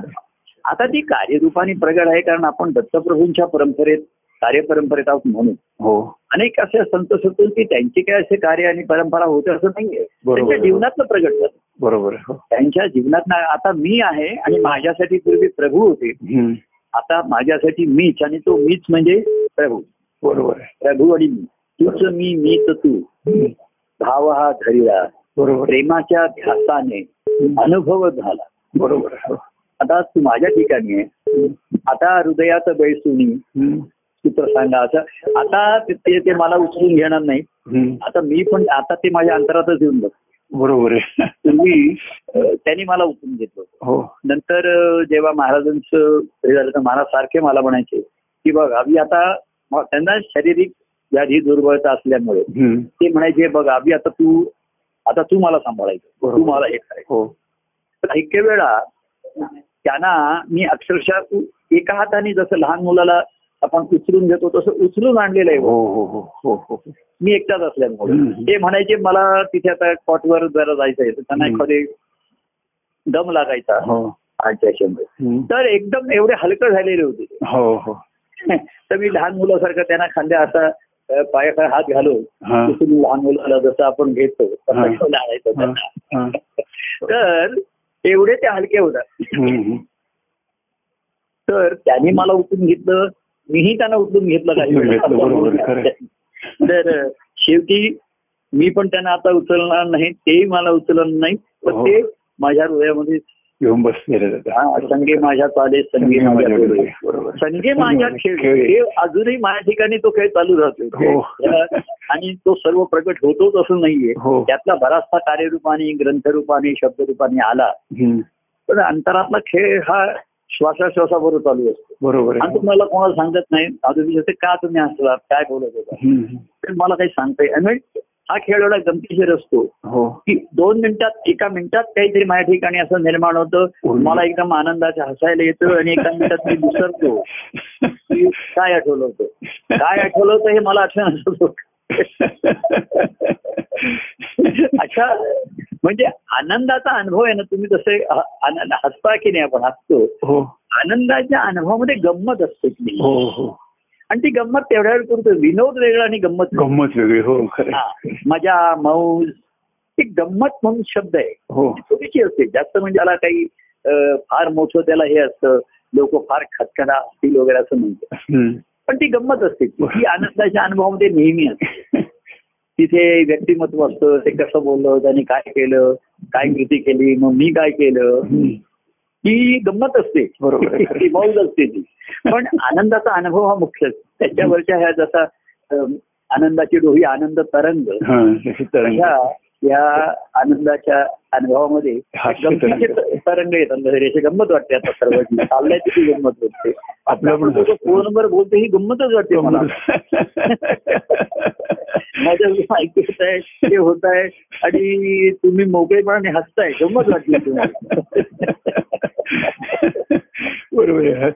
आता ती कार्यरूपाने प्रगट आहे कारण आपण दत्तप्रभूंच्या परंपरेत कार्यपरंपरेत आहोत म्हणून. हो. अनेक असे संत सतून की त्यांचे काय असे कार्य आणि परंपरा होते असं नाहीये. त्यांच्या जीवनातलं प्रगट झालं. बरोबर. हो. त्यांच्या जीवनात आता मी आहे आणि माझ्यासाठी पूर्वी प्रभू होते. आता माझ्यासाठी मीच आणि तो मीच म्हणजे प्रभू. बरोबर प्रभू आणि मी. तूच मी मीच तू. भाव हा धरिला. बरोबर. प्रेमाच्या ध्यासाने अनुभव झाला. बरोबर. आता तू माझ्या ठिकाणी आहे. आता हृदयात बैसुनी हम्म. सूत्र सांगा असं आता ते- ते मला उचलून घेणार नाही. आता मी पण आता ते माझ्या अंतरातच येऊन बघ बरोबर आहे अं, त्यांनी मला उचलून घेतलं. हो नंतर जेव्हा महाराजांचं हे झालं तर महाराज सारखे मला म्हणायचे की बघ अभि आता त्यांना शारीरिक व्याधी दुर्बलता असल्यामुळे. ते म्हणायचे बघ अभि आता तू आता तू मला सांभाळायचं तू. मला हे करायचं हो काही वेळा त्यांना मी अक्षरशः एका हाताने जसं लहान मुलाला आपण उचलून घेतो तसं उचलून आणलेलं आहे. हो हो हो मी एकटाच असल्यामुळे. ते म्हणायचे मला तिथे आता कॉटवर जरा जायचंय तर त्यांना. एखादे दम लागायचा. तर एकदम एवढे हलकं झालेले होते तर मी लहान मुलासारखं त्यांना खांद्या असा पायाखाली हात घालून लहान मुलाला जसं आपण घेतो. तर एवढे ते हलके होतात. तर त्यांनी मला उचलून घेतलं मीही त्यांना उचलून घेतलं. काही तर शेवटी मी पण त्यांना आता उचलणार नाही तेही मला उचलणार नाही तर हो. ते माझ्या हृदयामध्ये घेऊन बसलेले संगे माझ्या चाले संगे माझ्या संगे माझ्या खेळ. खेळ. हे अजूनही माझ्या ठिकाणी तो खेळ चालू राहतो. हो. आणि तो सर्व प्रकट होतोच असं नाहीये. हो. त्यातला बराचसा कार्यरूपाने ग्रंथरूपाने शब्दरूपाने आला. पण अंतरातला खेळ हा श्वासाश्वासाबरोबर चालू असतो. बरोबर आणि तुम्हाला कोणाला सांगत नाही अजून का तुम्ही हसलात? काय बोलत होता? मला काही सांगताय आणि हा खेळ एवढा गमतीशीर असतो हो. की दोन मिनिटात एका मिनिटात काहीतरी माझ्या ठिकाणी असं निर्माण होतं. मला एकदम आनंदाचं हसायला येतं आणि एका मिनिटात मी विसरतो. काय आठवलं होतं? काय आठवलं होतं हे मला आठवण होतं. अशा म्हणजे आनंदाचा अनुभव आहे ना तुम्ही जसे ह- आनंद हसता की नाही आपण हसतो. हो. आनंदाच्या अनुभवामध्ये गंमत असते की हो हो. आणि ती गंमत तेवढ्या वेळ करतो विनोद वेगळा आणि गंमत. गंमत वेगळी हो हा. मजा मौज ती गंमत म्हणून शब्द आहे. हो. ती थोडीशी असते. जास्त म्हणजे त्याला काही फार मोठं त्याला हे असतं. लोक फार खतखदा असतील वगैरे असं म्हणतात. पण ती गंमत असते. ती अनुभवाच्या अनुभवामध्ये नेहमी असते. तिथे व्यक्तिमत्व असतं. ते कसं बोललं त्यांनी काय केलं काय कृती केली मग मी काय केलं. ही गंमत असते. बरोबर. ती मौज असते ती. पण आनंदाचा अनुभव हा मुख्य. त्याच्यावरच्या ह्या जसा आनंदाची डोही आनंद तरंग हा, या आनंदाच्या अनुभवामध्ये तरंग. येतात अशी गंमत वाटते आता सर्व चाललंय ती गंमत वाटते. आपण फोनवर बोलतो ही गंमतच वाटते मला. माझ्या ऐकू येत आहे ते होत आहे आणि तुम्ही मोकळेपणाने हसताय. गंमत वाटली तुम्हाला. बरोबर आहे.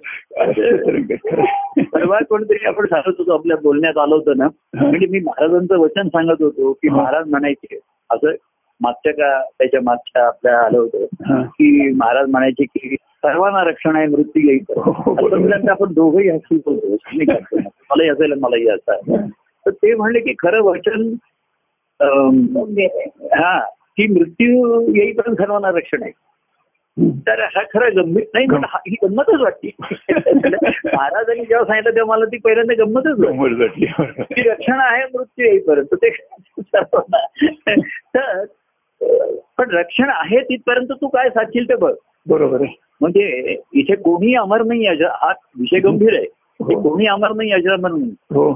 परवा कोणतरी आपण सांगत होतो आपल्या बोलण्यात आलं होतं ना म्हणजे मी महाराजांचं वचन सांगत होतो की. महाराज म्हणायचे असं मागच्या का त्याच्या मागच्या आपल्या आलं होतं. की महाराज म्हणायचे की सर्वांना रक्षण आहे मृत्यू येईल हो, हो. समजा आपण दोघंही हसूच होतो? मलाही असेल मलाही असं तर ते म्हणले की खरं वचन हा की मृत्यू येईपर्यंत सर्वांना रक्षण आहे तर हा खरं गंभीर नाही मला हा- ही गंमतच वाटते महाराजांनी जेव्हा सांगितलं तेव्हा मला ती पहिल्यांदा गंमतच वाटली. वाटली. की रक्षण आहे मृत्यू येईपर्यंत. ते. तर पण रक्षण आहे तिथपर्यंत तू काय साधशील ते बघ. बरोबर आहे. म्हणजे इथे कोणी अमर नाही हा विषय गंभीर आहे. हे हो. कोणी अमर नाही अजरामर नाही. हो.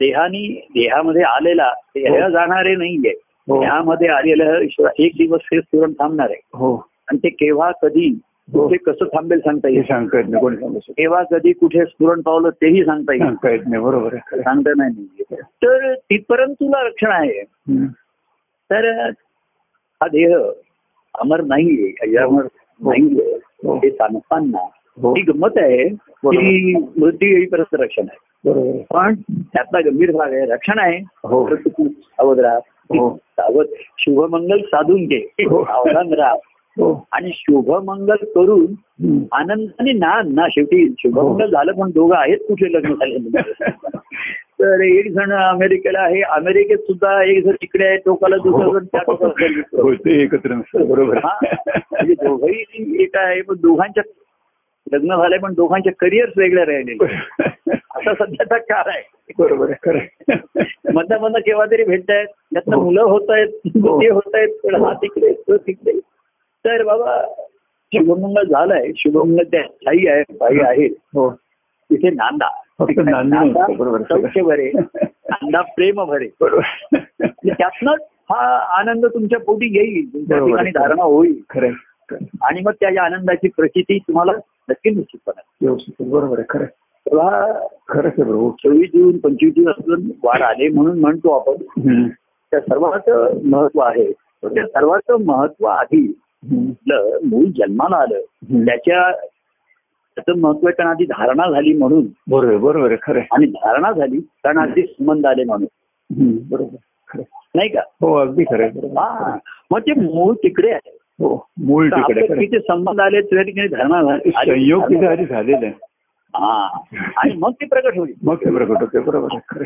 देहानी देहामध्ये आलेला देह जाणारे नाहीये. हो. देहामध्ये आलेलं एक दिवस हे स्फुरण थांबणार आहे. हो. आणि ते केव्हा कधी हो. कुठे कसं थांबेल सांगता हे येईल सांगता येत नाही कोणी सांगू शकत केव्हा कधी कुठे स्फुरण पावलं तेही सांगता येईल सांगता येत नाही बरोबर आहे. सांगता नाही तर तिथपर्यंत तुला रक्षण आहे. तर हा देह अमर नाहीये अजरामर हो. नाहीये हो. हे सांगताना हो. ही गंमत आहे की मृत्यू येईपर्यंत रक्षण आहे बरोबर आहे. पण त्यातला गंभीर भाग आहे रक्षण आहे हो. तर तू सावध राहा हो. सावध शुभमंगल साधून घे हो. सावधान राहा हो आणि शुभमंगल करून. आनंदाने ना ना शेवटी शुभमंगल झालं पण दोघं आहेत कुठे लग्न झाले तर एक जण अमेरिकेला आहे अमेरिकेत सुद्धा एक जण इकडे आहे टोकाला दुसरा जण त्या टोकाला. हो ते एकत्र बरोबर हा. म्हणजे दोघंही एक आहे पण दोघांच्या लग्न झालंय पण दोघांचे करिअर्स वेगळे राहिले असा सध्याचा काळ आहे बरोबर. मधल्या मधनं केव्हा तरी भेटत आहेत त्यातनं हो. मुलं होत आहेत हो. ते होत आहेत पण हा तिकडे तो तिकडे तर बाबा शुभमंगल झालंय शुभमंगल त्या साई आहे बाई आहे हो तिथे नांदा फक्त नांदणं नांदा बरोबर. सौख्य भरे नांदा प्रेम भरे बरोबर आणि त्यातनं हा आनंद तुमच्या पोटी येईल तुमच्या बरोबर. ठिकाणी धारणा होईल आहे. आहे. आणि मग त्या या आनंदाची प्रचिती तुम्हाला नक्की निश्चितपणे शकतो. बरोबर आहे खरं आहे. तेव्हा खरंच आहे प्रभू चोवीस जून पंचवीस जून असून वार आले म्हणून म्हणतो आपण. त्या सर्वाचं महत्त्व आहे त्या सर्वाचं महत्त्व आधी आपलं मूल जन्माला आलं. त्याच्या त्याचं महत्त्व आहे कारण आधी धारणा झाली म्हणून. बरोबर बरोबर खरं. आणि धारणा झाली कारण आधी संबंध आले म्हणून. बरोबर. नाही का? हो अगदी खरं हा मग ते मूळ तिकडे आहे. हो मूळ तिकडे. तिथे संबंध आले त्या ठिकाणी धारणा झाली. संयोग तिथे आधी झालेला हा आणि मग ते प्रगट होईल. मग ते प्रकट होते बरोबर.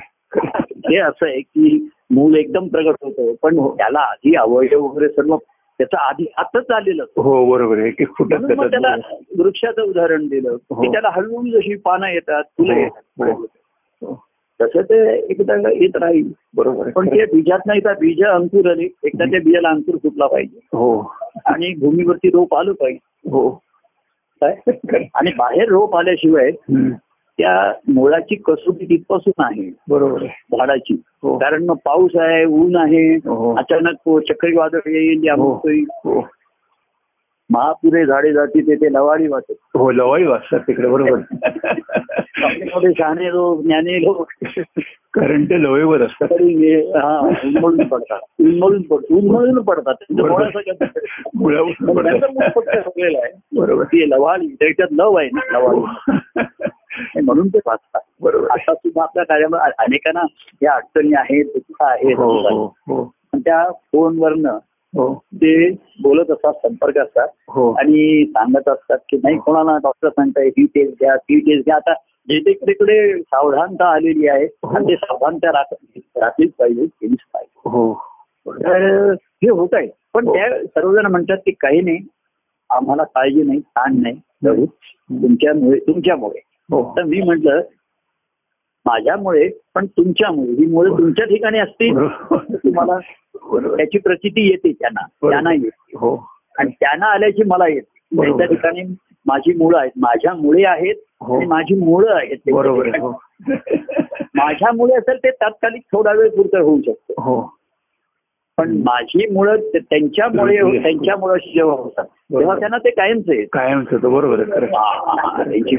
हे असं आहे की मूल एकदम प्रगट होतं पण त्याला आधी अवयव वगैरे सर्व त्याचं आधी आतच आलेलं. हो बरोबर एक एक फुटत त्याला. वृक्षाचं उदाहरण दिलं हो. की त्याला हळूहळू जशी पानं येतात फुलं हो, येतात हो. तसं ते एकदा येत राहील बरोबर पण ते. बीजात नाही तर बीज अंकुर आले एकदा त्या बीजाला अंकुर सुटला पाहिजे हो आणि भूमीवरती रोप आलं पाहिजे हो काय. आणि बाहेर रोप आल्याशिवाय त्या मुळाची कसोटी तिथपासून आहे. बरोबर झाडाची. हो. कारण मग पाऊस आहे ऊन आहे हो. अचानक चक्रीवादळ येईल या हो. हो. महापुरे झाडे जाती तेथे लवाडी वाटत हो लवाई वाचतात तिकडे बरोबर. शहाणे लोक ज्ञानी लोक. कारण ते असतात. तरी हे- हा उन्मळून पडतात. उन्मळून पडतात उन्मळून पडतात. मुळावर पण पडतात. बरोबर. ती लवाळी त्याच्यात लव आहे ना लवाळी. म्हणून ते वाचतात. बरोबर. आता सुद्धा आपल्या कार्यामध्ये अनेकांना या अडचणी आहेत दुःख आहेत हो हो हो. पण त्या फोनवरनं ते बोलत असतात संपर्क असतात आणि सांगत असतात की नाही कोणाला डॉक्टर सांगताय ही टेस्ट घ्या ती टेस्ट घ्या. आता जिथे तिकडे सावधानता आलेली आहे. आणि ते सावधानता राख- राखलीच पाहिजे केलीच पाहिजे. हो. तर हे होत आहे. पण. त्या सर्वजण म्हणतात की काही नाही आम्हाला काळजी नाही ताण नाही. तुमच्यामुळे तुमच्यामुळे. तर मी म्हटलं माझ्यामुळे पण तुमच्यामुळे ही मुळे तुमच्या ठिकाणी असतील. तुम्हाला त्याची प्रचिती येते त्यांना. त्यांना येते. हो. आणि त्यांना आल्याची मला येते. त्यांच्या ठिकाणी माझी मुळं आहेत. माझ्या मुळे आहेत हो. आणि माझी मुळं आहेत. हो. माझ्या मुळे असेल ते तात्कालिक थोडा वेळ पुरतं होऊ शकतं. हो. पण माझी मुळं ते- त्यांच्यामुळे बरोबर. त्यांच्या मुळाशी जेव्हा होतात तेव्हा. त्यांना ते कायमच आहे कायमच होतं बरोबर हा, हा, हा, त्यांची.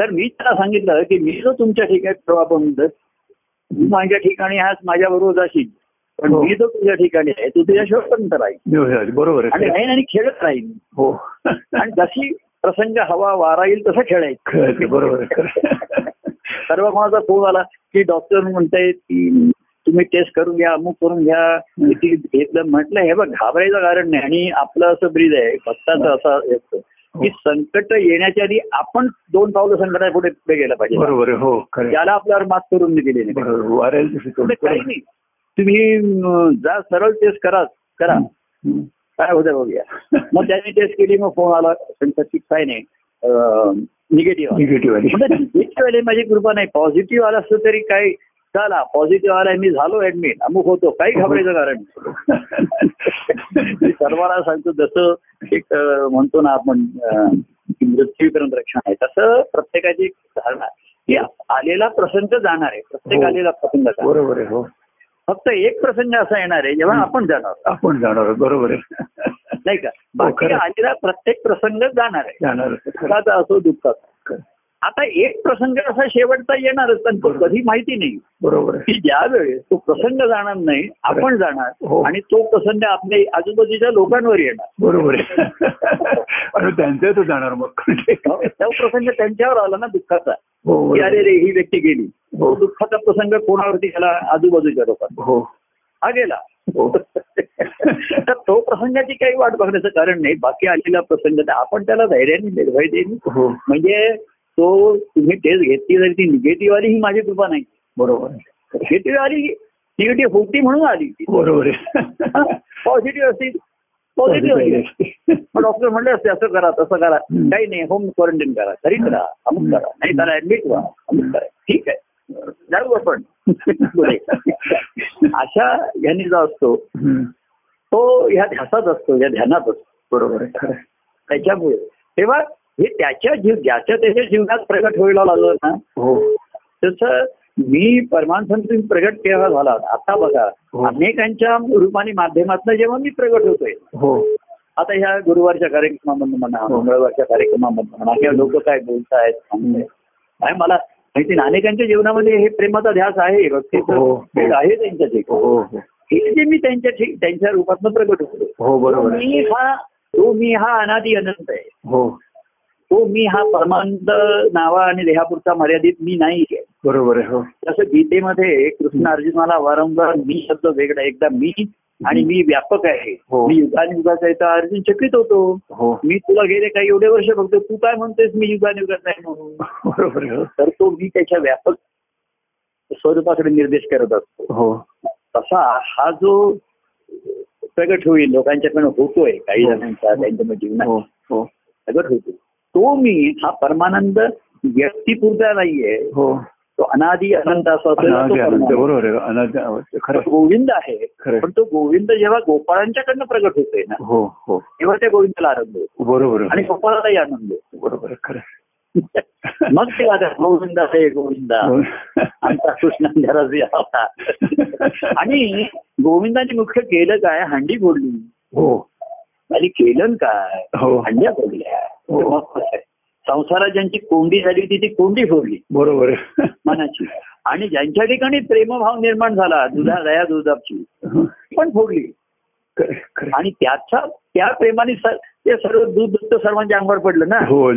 तर मी त्याला सांगितलं की मी जो तुमच्या ठिकाणी प्रभा म्हणतो तू माझ्या ठिकाणी आज माझ्या बरोबर जाशील. पण हो. मी जो तुझ्या ठिकाणी आहे तू तुझ्याशिवाय पण राहील. बरोबर आहे. आणि खरं. राहीन आणि खेळत राहील हो. आणि जशी प्रसंग हवा वारा येईल तसं खेळायचं. बरोबर. सर्व कोणाचा फोन आला की डॉक्टर म्हणताय की तुम्ही टेस्ट करून घ्या अमुक करून घ्या. घेतलं म्हटलं हे बघ घाबरायचं कारण नाही. आणि आपलं असं ब्रीज आहे भक्ताचं असं. की संकट येण्याच्या आधी आपण दोन पावलं संकटा पुढे पुढे गेलं पाहिजे. बरोबर हो. त्याला आपल्यावर मात करून दिलेली. काही नाही. तुम्ही जा सरळ टेस्ट करा करा. काय होतं बघूया. मग त्याने टेस्ट केली मग फोन आला की काय नाही. निगेटिव्ह निगेटिव्ह आली. निगेटिव्ह आले. माझी कृपा नाही. पॉझिटिव्ह आला असतं तरी काय चला पॉझिटिव्ह आलाय मी झालो ऍडमिट अमुक होतो काही घाबरायचं कारण. मी सर्वांना सांगतो जसं एक म्हणतो ना आपण मृत्यूपर्यंत रक्षण आहे तसं प्रत्येकाची एक धारणा की आलेला प्रसंग जाणार आहे प्रत्येक हो. आलेला प्रसंग बरोबर आहे हो. फक्त एक प्रसंग असा येणार आहे जेव्हा आपण जाणार आपण जाणार बरोबर आहे. नाही का? बाकी खरं. आलेला प्रत्येक प्रसंग जाणार आहे. जाणार असो दुःखाचा. आता एक प्रसंग असा शेवटचा येणारच पण तो कधी माहिती नाही. बरोबर की ज्या वेळेस तो प्रसंग जाणार नाही आपण जाणार हो. आणि तो प्रसंग आपल्या आजूबाजूच्या लोकांवर येणार. बरोबर आहे. आणि त्यांचं तो जाणार मग. तो प्रसंग त्यांच्यावर आला ना दुःखाचा. हो की अरे रे ही व्यक्ती गेली. हो. तो दुःखाचा प्रसंग कोणावरती गेला आजूबाजूच्या लोकांवर. हो. गेला. तर तो प्रसंगाची काही वाट बघण्याचं कारण नाही. बाकी आलेला प्रसंग तर आपण त्याला धैर्याने निर्भय हो. म्हणजे तो तुम्ही टेस्ट घेतली तरी ती निगेटिव्ह आली ही माझी कृपा नाही. बरोबर. निगेटिव्ह आली निगेटिव्ह होती म्हणून आली. ती बरोबर आहे पॉझिटिव्ह असती पॉझिटिव्ह डॉक्टर म्हणले असते असं करा तसं करा. काही नाही होम क्वारंटाईन करा. घरीच करा. अमुक करा. नाही त्याला ऍडमिट व्हा. अमुक करा. ठीक आहे. जाऊ आपण. अशा ह्यानी जो असतो. तो ह्या ध्यासात असतो या ध्यानात असतो. बरोबर. त्याच्यामुळे तेव्हा हे त्याच्या जीव ज्याच्या त्याच्या जीवनात प्रगट व्हायला लागलं ना हो. तसं मी परमानसंत प्रगट केव्हा झाला? आता बघा हो. अनेकांच्या रूपाने माध्यमातून जेव्हा मी प्रगट होतोय. हो. आता ह्या गुरुवारच्या कार्यक्रमामधून म्हणा. मंगळवारच्या कार्यक्रमामधून म्हणा किंवा लोक काय बोलतायत. काय मला माहिती अनेकांच्या जीवनामध्ये हे प्रेमाचा ध्यास आहे भक्तीचं. वेळ आहे त्यांच्या ठिकाणी हो जे मी त्यांच्या त्यांच्या रूपातनं प्रगट होतो हो मी हा तो मी हा अनादी अनंत आहे. हो. तो मी हा परमानंद नावा आणि देहापुरता मर्यादित मी नाही आहे. बरोबर आहे हो. तसं गीतेमध्ये कृष्ण अर्जुनाला वारंवार मी शब्द वेगळा एकदा मी आणि मी व्यापक आहे. हो. मी युगानुयुगाचा आहे तर अर्जुन चकित होतो. हो. मी तुला गेले काही एवढे वर्ष बघतो तू काय म्हणतोस मी युगानुयुगाचा आहे म्हणून? बरोबर हो. तर तो मी त्याच्या व्यापक स्वरूपाकडे निर्देश करत असतो. हो. तसा हा जो प्रगट होईल लोकांच्याकडे होतोय काही हो. जणांच्या त्यांच्या जीवनात. हो. हो. प्रगट होतो तो मी हा परमानंद व्यक्तीपुरता नाहीये. हो. तो अनादी अनंत असा तो. बरोबर तो गोविंद आहे. खरं. पण तो गोविंद जेव्हा गोपाळांच्याकडनं प्रगट होतोय ना हो हो. तेव्हा त्या गोविंदाला आनंद होतो. बरोबर आणि गोपाळालाही आनंद होतो. बरोबर खरं मग तेव्हा त्या गोविंदा हे गोविंदा. आमचा कृष्णांजरा होता आणि गोविंदाने मुख्य केलं काय? हंडी फोडली. हो. आणि केलं काय? हो. हंड्या फोडल्या. कसं आहे? संसारात ज्यांची कोंडी झाली होती ती कोंडी फोडली. बरोबर. मनाची. आणि ज्यांच्या ठिकाणी प्रेमभाव निर्माण झाला दुधा दया दुधाची पण फोडली. आणि त्याचा त्या प्रेमाने ते सर्व दूध दुध सर्वांच्या अंगावर पडलं ना? हो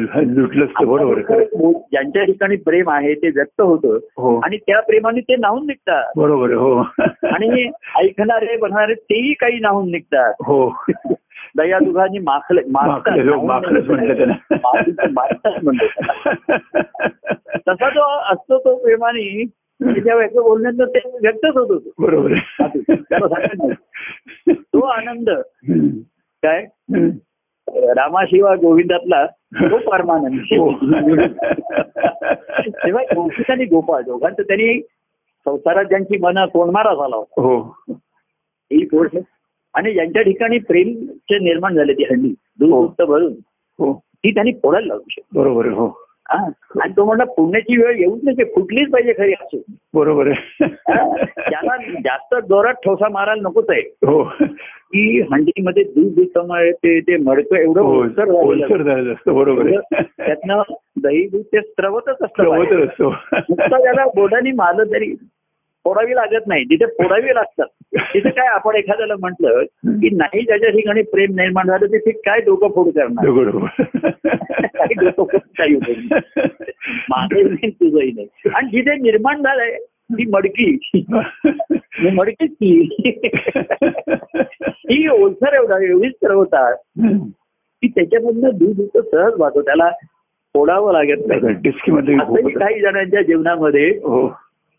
बरोबर. ज्यांच्या ठिकाणी प्रेम आहे ते व्यक्त होतं. हो. आणि त्या प्रेमाने ते नाहून निघतात. बरोबर हो. आणि ऐकणारे बनणारे तेही काही नाहून निघतात. हो. दया दुधानी माखले माखले माखलंच त्याला म्हणतो त्याला. तसा जो असतो तो प्रेमाने त्याच्या व्यक्त बोलण्यात ते व्यक्तच होत होतो बरोबर. तो आनंद. काय. रामाशिवा गोविंदातला तो परमानंद. तेव्हा गोपिक आणि गोपाळ दोघांचं त्यांनी संसारात ज्यांची मन कोणमारा झाला होता हो ही गोष्ट आणि ज्यांच्या ठिकाणी प्रेमचे निर्माण झाले ती हंडी दूध हो. भरून. हो. ती त्यांनी फोडायला लावू शकतो. बरोबर हो. आणि तो म्हणला पुण्याची वेळ येऊच नाही फुटलीच पाहिजे खरी असो. बरोबर. त्याला जास्त जोरात ठोसा मारायला नकोच आहे. हो. की हंडीमध्ये दूध ते ते मडकं एवढं हो बरोबर त्यातनं दही दूध ते स्त्रवतच असतं त्याला बोटाने मारलं तरी फोडावी लागत नाही. तिथे फोडावी लागतात तिथे काय आपण एखाद्याला म्हटलं की नाही ज्याच्या ठिकाणी प्रेम निर्माण झालं तिथे काय डोकं फोड करणार? काही नाही. तुझंही नाही आणि जिथे निर्माण झालंय ती मडकी. मडकीच ती. ही ओलसर एवढा एवढीच ठरवतात की त्याच्यामधनं दूध इतकं सहज वाहतो. त्याला फोडावं लागत नाही. काही जणांच्या जीवनामध्ये हो.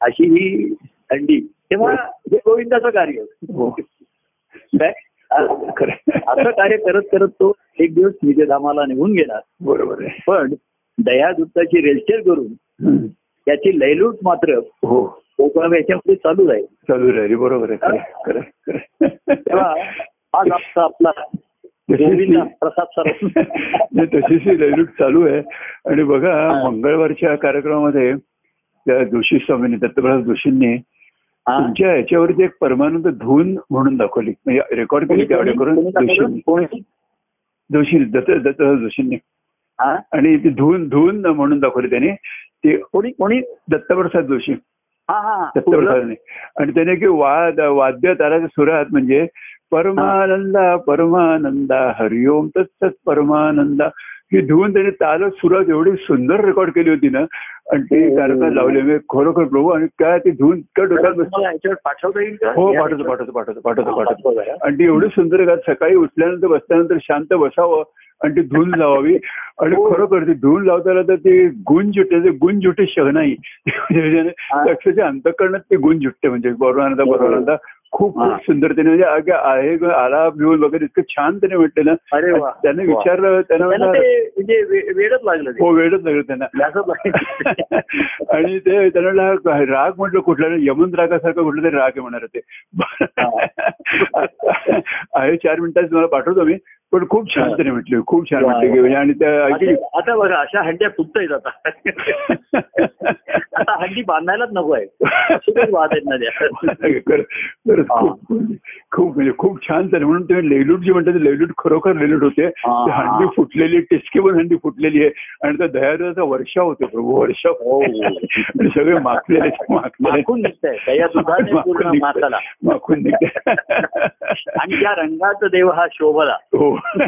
अशी ही थंडी. तेव्हा हे गोविंदाचं कार्य. हो. असं कार्य करत करत तो एक दिवस निजधामाला निघून गेला. बरोबर आहे. पण दयादुत्ताची रेलचेल करून. त्याची लयलूट मात्र हो. कोकण याच्यामध्ये चालू राहील. चालू राहिली. बरोबर आहे. तेव्हा आज आपला आपला प्रसाद तशीच ही लयलूट चालू आहे. आणि बघा. मंगळवारच्या कार्यक्रमामध्ये त्या जोशी स्वामींनी दत्तप्रसाद जोशींनी तुमच्या याच्यावरती एक परमानंद धून म्हणून दाखवली. म्हणजे रेकॉर्ड केली त्या ऑडिओ करून जोशींनी. जोशी दत्त दत्तप्रसाद जोशींनी? आणि ती धून धून म्हणून दाखवली त्याने. ते कोणी कोणी? दत्तप्रसाद जोशी. दत्तप्रसादने. आणि त्याने की वाद वाद्य ताराच्या सुरात म्हणजे परमानंदा परमानंदा हरिओम तत्सत परमानंदा. ही धुवून त्याने ताल सुरात एवढी सुंदर रेकॉर्ड केली होती ना आणि ते हो. कार्यक्रम लावले मी खरोखर प्रभू आणि काय ती धुवून इतकं डोक्यात पाठवता येईल हो पाठवतो पाठवतो पाठवतो पाठवतो हा, पाठवतो. आणि ती एवढी सुंदर का सकाळी उठल्यानंतर बसल्यानंतर शांत बसावं आणि ती धून लावावी आणि हो. खरोखर ती धून लावताना तर ते गुण जुटे ते गुण जुटे शहनाई हा. अक्षरशः अंतकरणात ते गुण जुटते म्हणजे बरोबर हो. बरोबर खूप. खूप सुंदर त्याने म्हणजे अगं आहे आलाप घेऊन वगैरे इतकं छान त्याने म्हटलं ना अरे. त्याने. विचारलं त्यानं त्यांना म्हणजे वे- वेडच लागलं हो वेळच लागलं त्यांना. आणि ते म्हटलं, राग म्हटलं कुठला यमन रागासारखं कुठलं तरी राग आहे म्हणणार ते आहे चार मिनिटात तुम्हाला पाठवतो मी पण खूप छान हा. त्याने म्हटले खूप छान वा, म्हटले की वा. म्हणजे आणि त्या आता बघा अशा हंड्या फुटतायत आता. आता हंडी बांधायलाच नको आहे. वाद आहेत ना खरंच खूप म्हणजे खूप छान झालं म्हणून तुम्ही लेलूट जी म्हणतात लेलूट खरोखर लेलूट होते. हा. हंडी फुटलेली टिचकी पण हंडी फुटलेली आहे. आणि त्या दह्याचा वर्षाव होते प्रभू वर्षाव हो. आणि सगळे माखलेले माखलेले. माखून निघतंय. माखून निघते आणि त्या रंगाचा देव हा शोभला हो.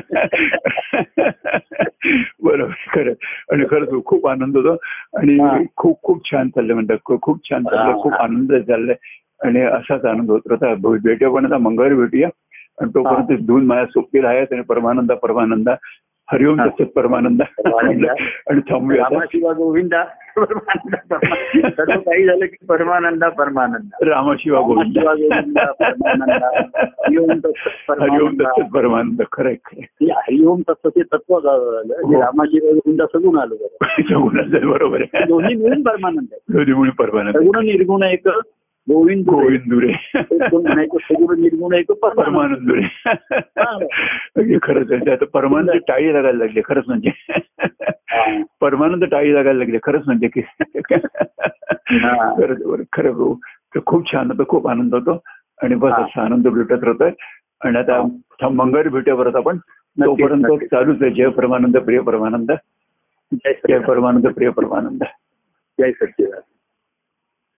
बरोबर खरं. आणि खरंच खूप आनंद होतो. आणि खूप खूप छान चाललंय म्हणतात. खूप छान चाललंय. हा. खूप आनंद चाललाय. आणि असाच आनंद होत राहता. भेटूया पण आता मंगळवारी भेटूया. आणि तोपर्यंत धून माझ्या सोपतील आहेत आणि परमानंदा परमानंदा. हरिओम. तसंच परमानंदा. आणि थांबूया. रामाशिवा गोविंदा परमानंदा परमानंदा. सर्व काही झालं की परमानंदा परमानंदा रामाशिवा गोविंद रामाशिवा गोविंदा परमानंदा हरिओम हरिओम. तसंच परमानंद खरंय हे हरिओम तत्व ते तत्व झालं हो. रामाशिवा गोविंदा सगुण आलं सगुणाचं बरोबर आहे दोन्ही मिळून परमानंद दोन्ही म्हणून परमानंद सगुण निर्गुण एक गोविंद गोविंदुरे निर्गुण परमानंद परमानंदुरे खरंच आता परमानंद टाळी लागायला लागली खरंच म्हणजे परमानंद टाळी लागायला लागले खरंच म्हणजे की खरंच खरं भाऊ तर खूप छान होतं खूप आनंद होतो आणि बस हा. असा आनंद भेटत राहतोय आणि आता हा. भेटूया परत आपण तोपर्यंत. चालूच आहे जय परमानंद प्रिय परमानंद जय. परमानंद प्रिय परमानंद जय सच्चिदानंद